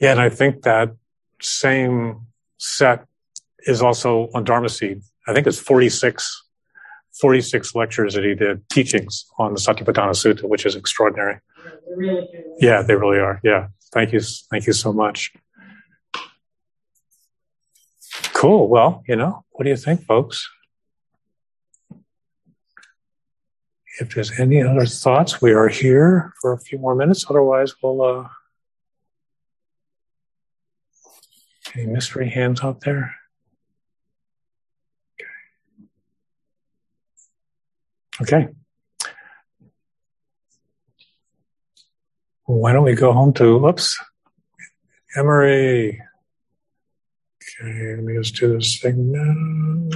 Yeah, and I think that same set is also on Dharma Seed. I think it's 46, 46 lectures that he did, teachings on the Satipatthana Sutta, which is extraordinary. Yeah, really yeah, they really are. Yeah. Thank you. Thank you so much. Cool. Well, you know, what do you think, folks? If there's any other thoughts, we are here for a few more minutes. Otherwise, we'll, uh, any mystery hands out there? Okay. Okay. Why don't we go home to, whoops, Emery. Okay, let me just do this thing now.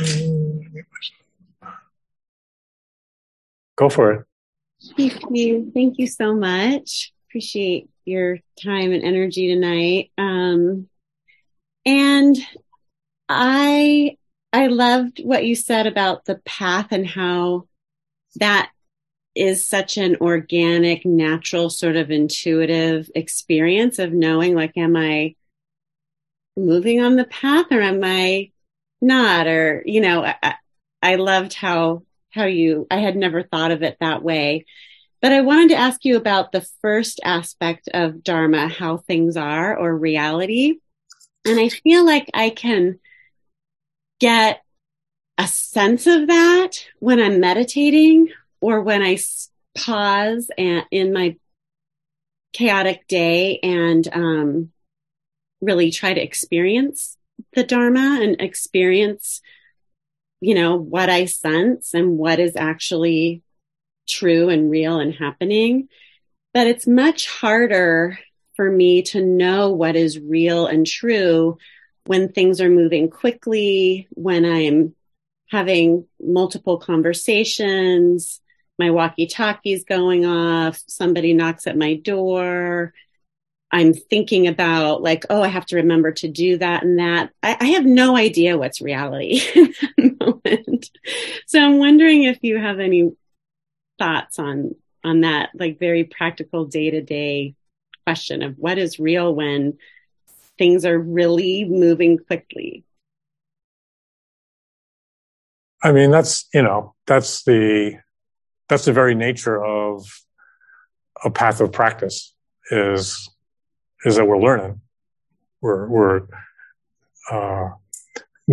Go for it. Thank you. Thank you so much. Appreciate your time and energy tonight. Um, and I, I loved what you said about the path and how that is such an organic, natural, sort of intuitive experience of knowing, like, am I moving on the path or am I not? Or, you know, I, I loved how, how you, I had never thought of it that way. But I wanted to ask you about the first aspect of Dharma, how things are or reality. And I feel like I can get a sense of that when I'm meditating or when I pause and, in my chaotic day and um, really try to experience the Dharma and experience, you know, what I sense and what is actually true and real and happening. But it's much harder for me to know what is real and true when things are moving quickly, when I'm having multiple conversations, my walkie talkie's going off, somebody knocks at my door. I'm thinking about like, oh, I have to remember to do that and that. I, I have no idea what's reality in that moment. So I'm wondering if you have any thoughts on on that, like very practical day to day question of what is real when things are really moving quickly. I mean, that's you know, that's the that's the very nature of a path of practice is is that we're learning. We're we're uh,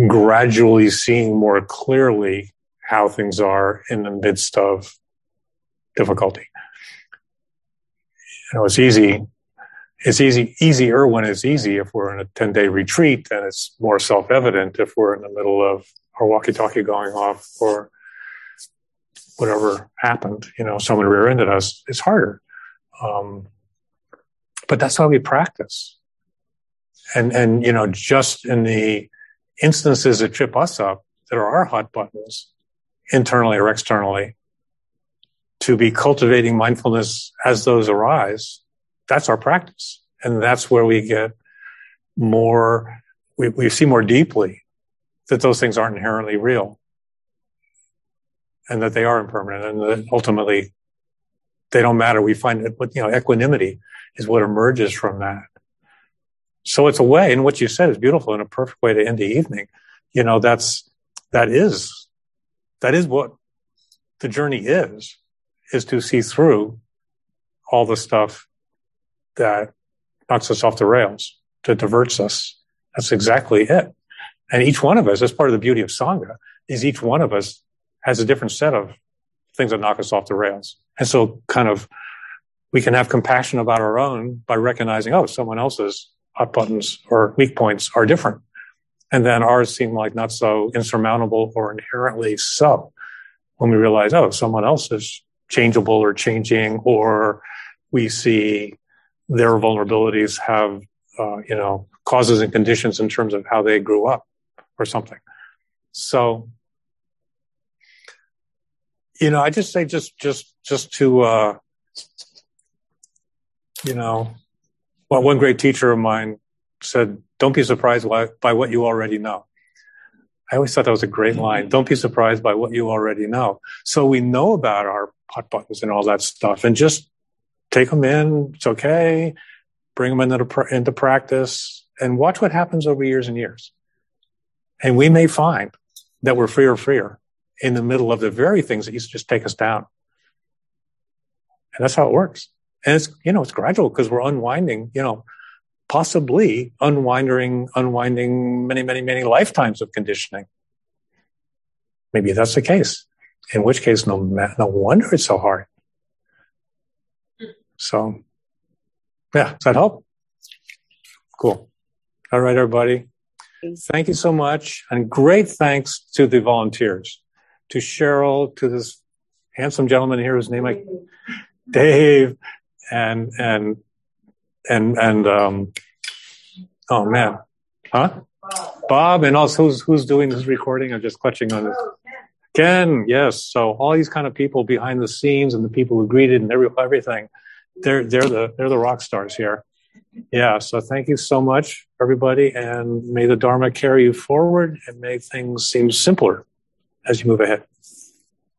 gradually seeing more clearly how things are in the midst of difficulty. You know it's easy it's easy easier when it's easy. If we're in a 10 day retreat and it's more self-evident. If we're in the middle of our walkie-talkie going off or whatever happened, you know, someone rear-ended us, it's harder. Um, but that's how we practice. And, and, you know, just in the instances that trip us up, there are hot buttons, internally or externally, to be cultivating mindfulness as those arise, that's our practice. And that's where we get more, we, we see more deeply that those things aren't inherently real and that they are impermanent and that ultimately they don't matter. We find that, but you know, equanimity is what emerges from that. So it's a way, and what you said is beautiful and a perfect way to end the evening. You know, that's, that is, that is what the journey is, is to see through all the stuff that knocks us off the rails, that diverts us. That's exactly it. And each one of us, as part of the beauty of Sangha, is each one of us has a different set of things that knock us off the rails. And so kind of we can have compassion about our own by recognizing, oh, someone else's hot buttons or weak points are different. And then ours seem like not so insurmountable or inherently so. when we realize, oh, someone else is changeable or changing, or we see their vulnerabilities have, uh, you know, causes and conditions in terms of how they grew up or something. So, you know, I just say just, just, just to, uh, you know, well, one great teacher of mine said, don't be surprised by, by what you already know. I always thought that was a great line. Don't be surprised by what you already know. So we know about our hot buttons and all that stuff and just take them in. It's okay. Bring them into, into practice and watch what happens over years and years. And we may find that we're freer, freer in the middle of the very things that used to just take us down. And that's how it works. And it's, you know, it's gradual because we're unwinding, you know, possibly unwinding, unwinding many, many, many lifetimes of conditioning. Maybe that's the case. In which case, no, no wonder it's so hard. So, yeah, does that help? Cool. All right, everybody. Thank you so much. And great thanks to the volunteers, to Cheryl, to this handsome gentleman here whose name I, Dave, and, and, and, and, um, oh man, huh? Bob, and also who's, who's doing this recording? I'm just clutching on this. Ken, yes. So all these kind of people behind the scenes and the people who greeted and every, everything, they're, they're the, they're the rock stars here. Yeah. So thank you so much, everybody. And may the Dharma carry you forward and may things seem simpler as you move ahead.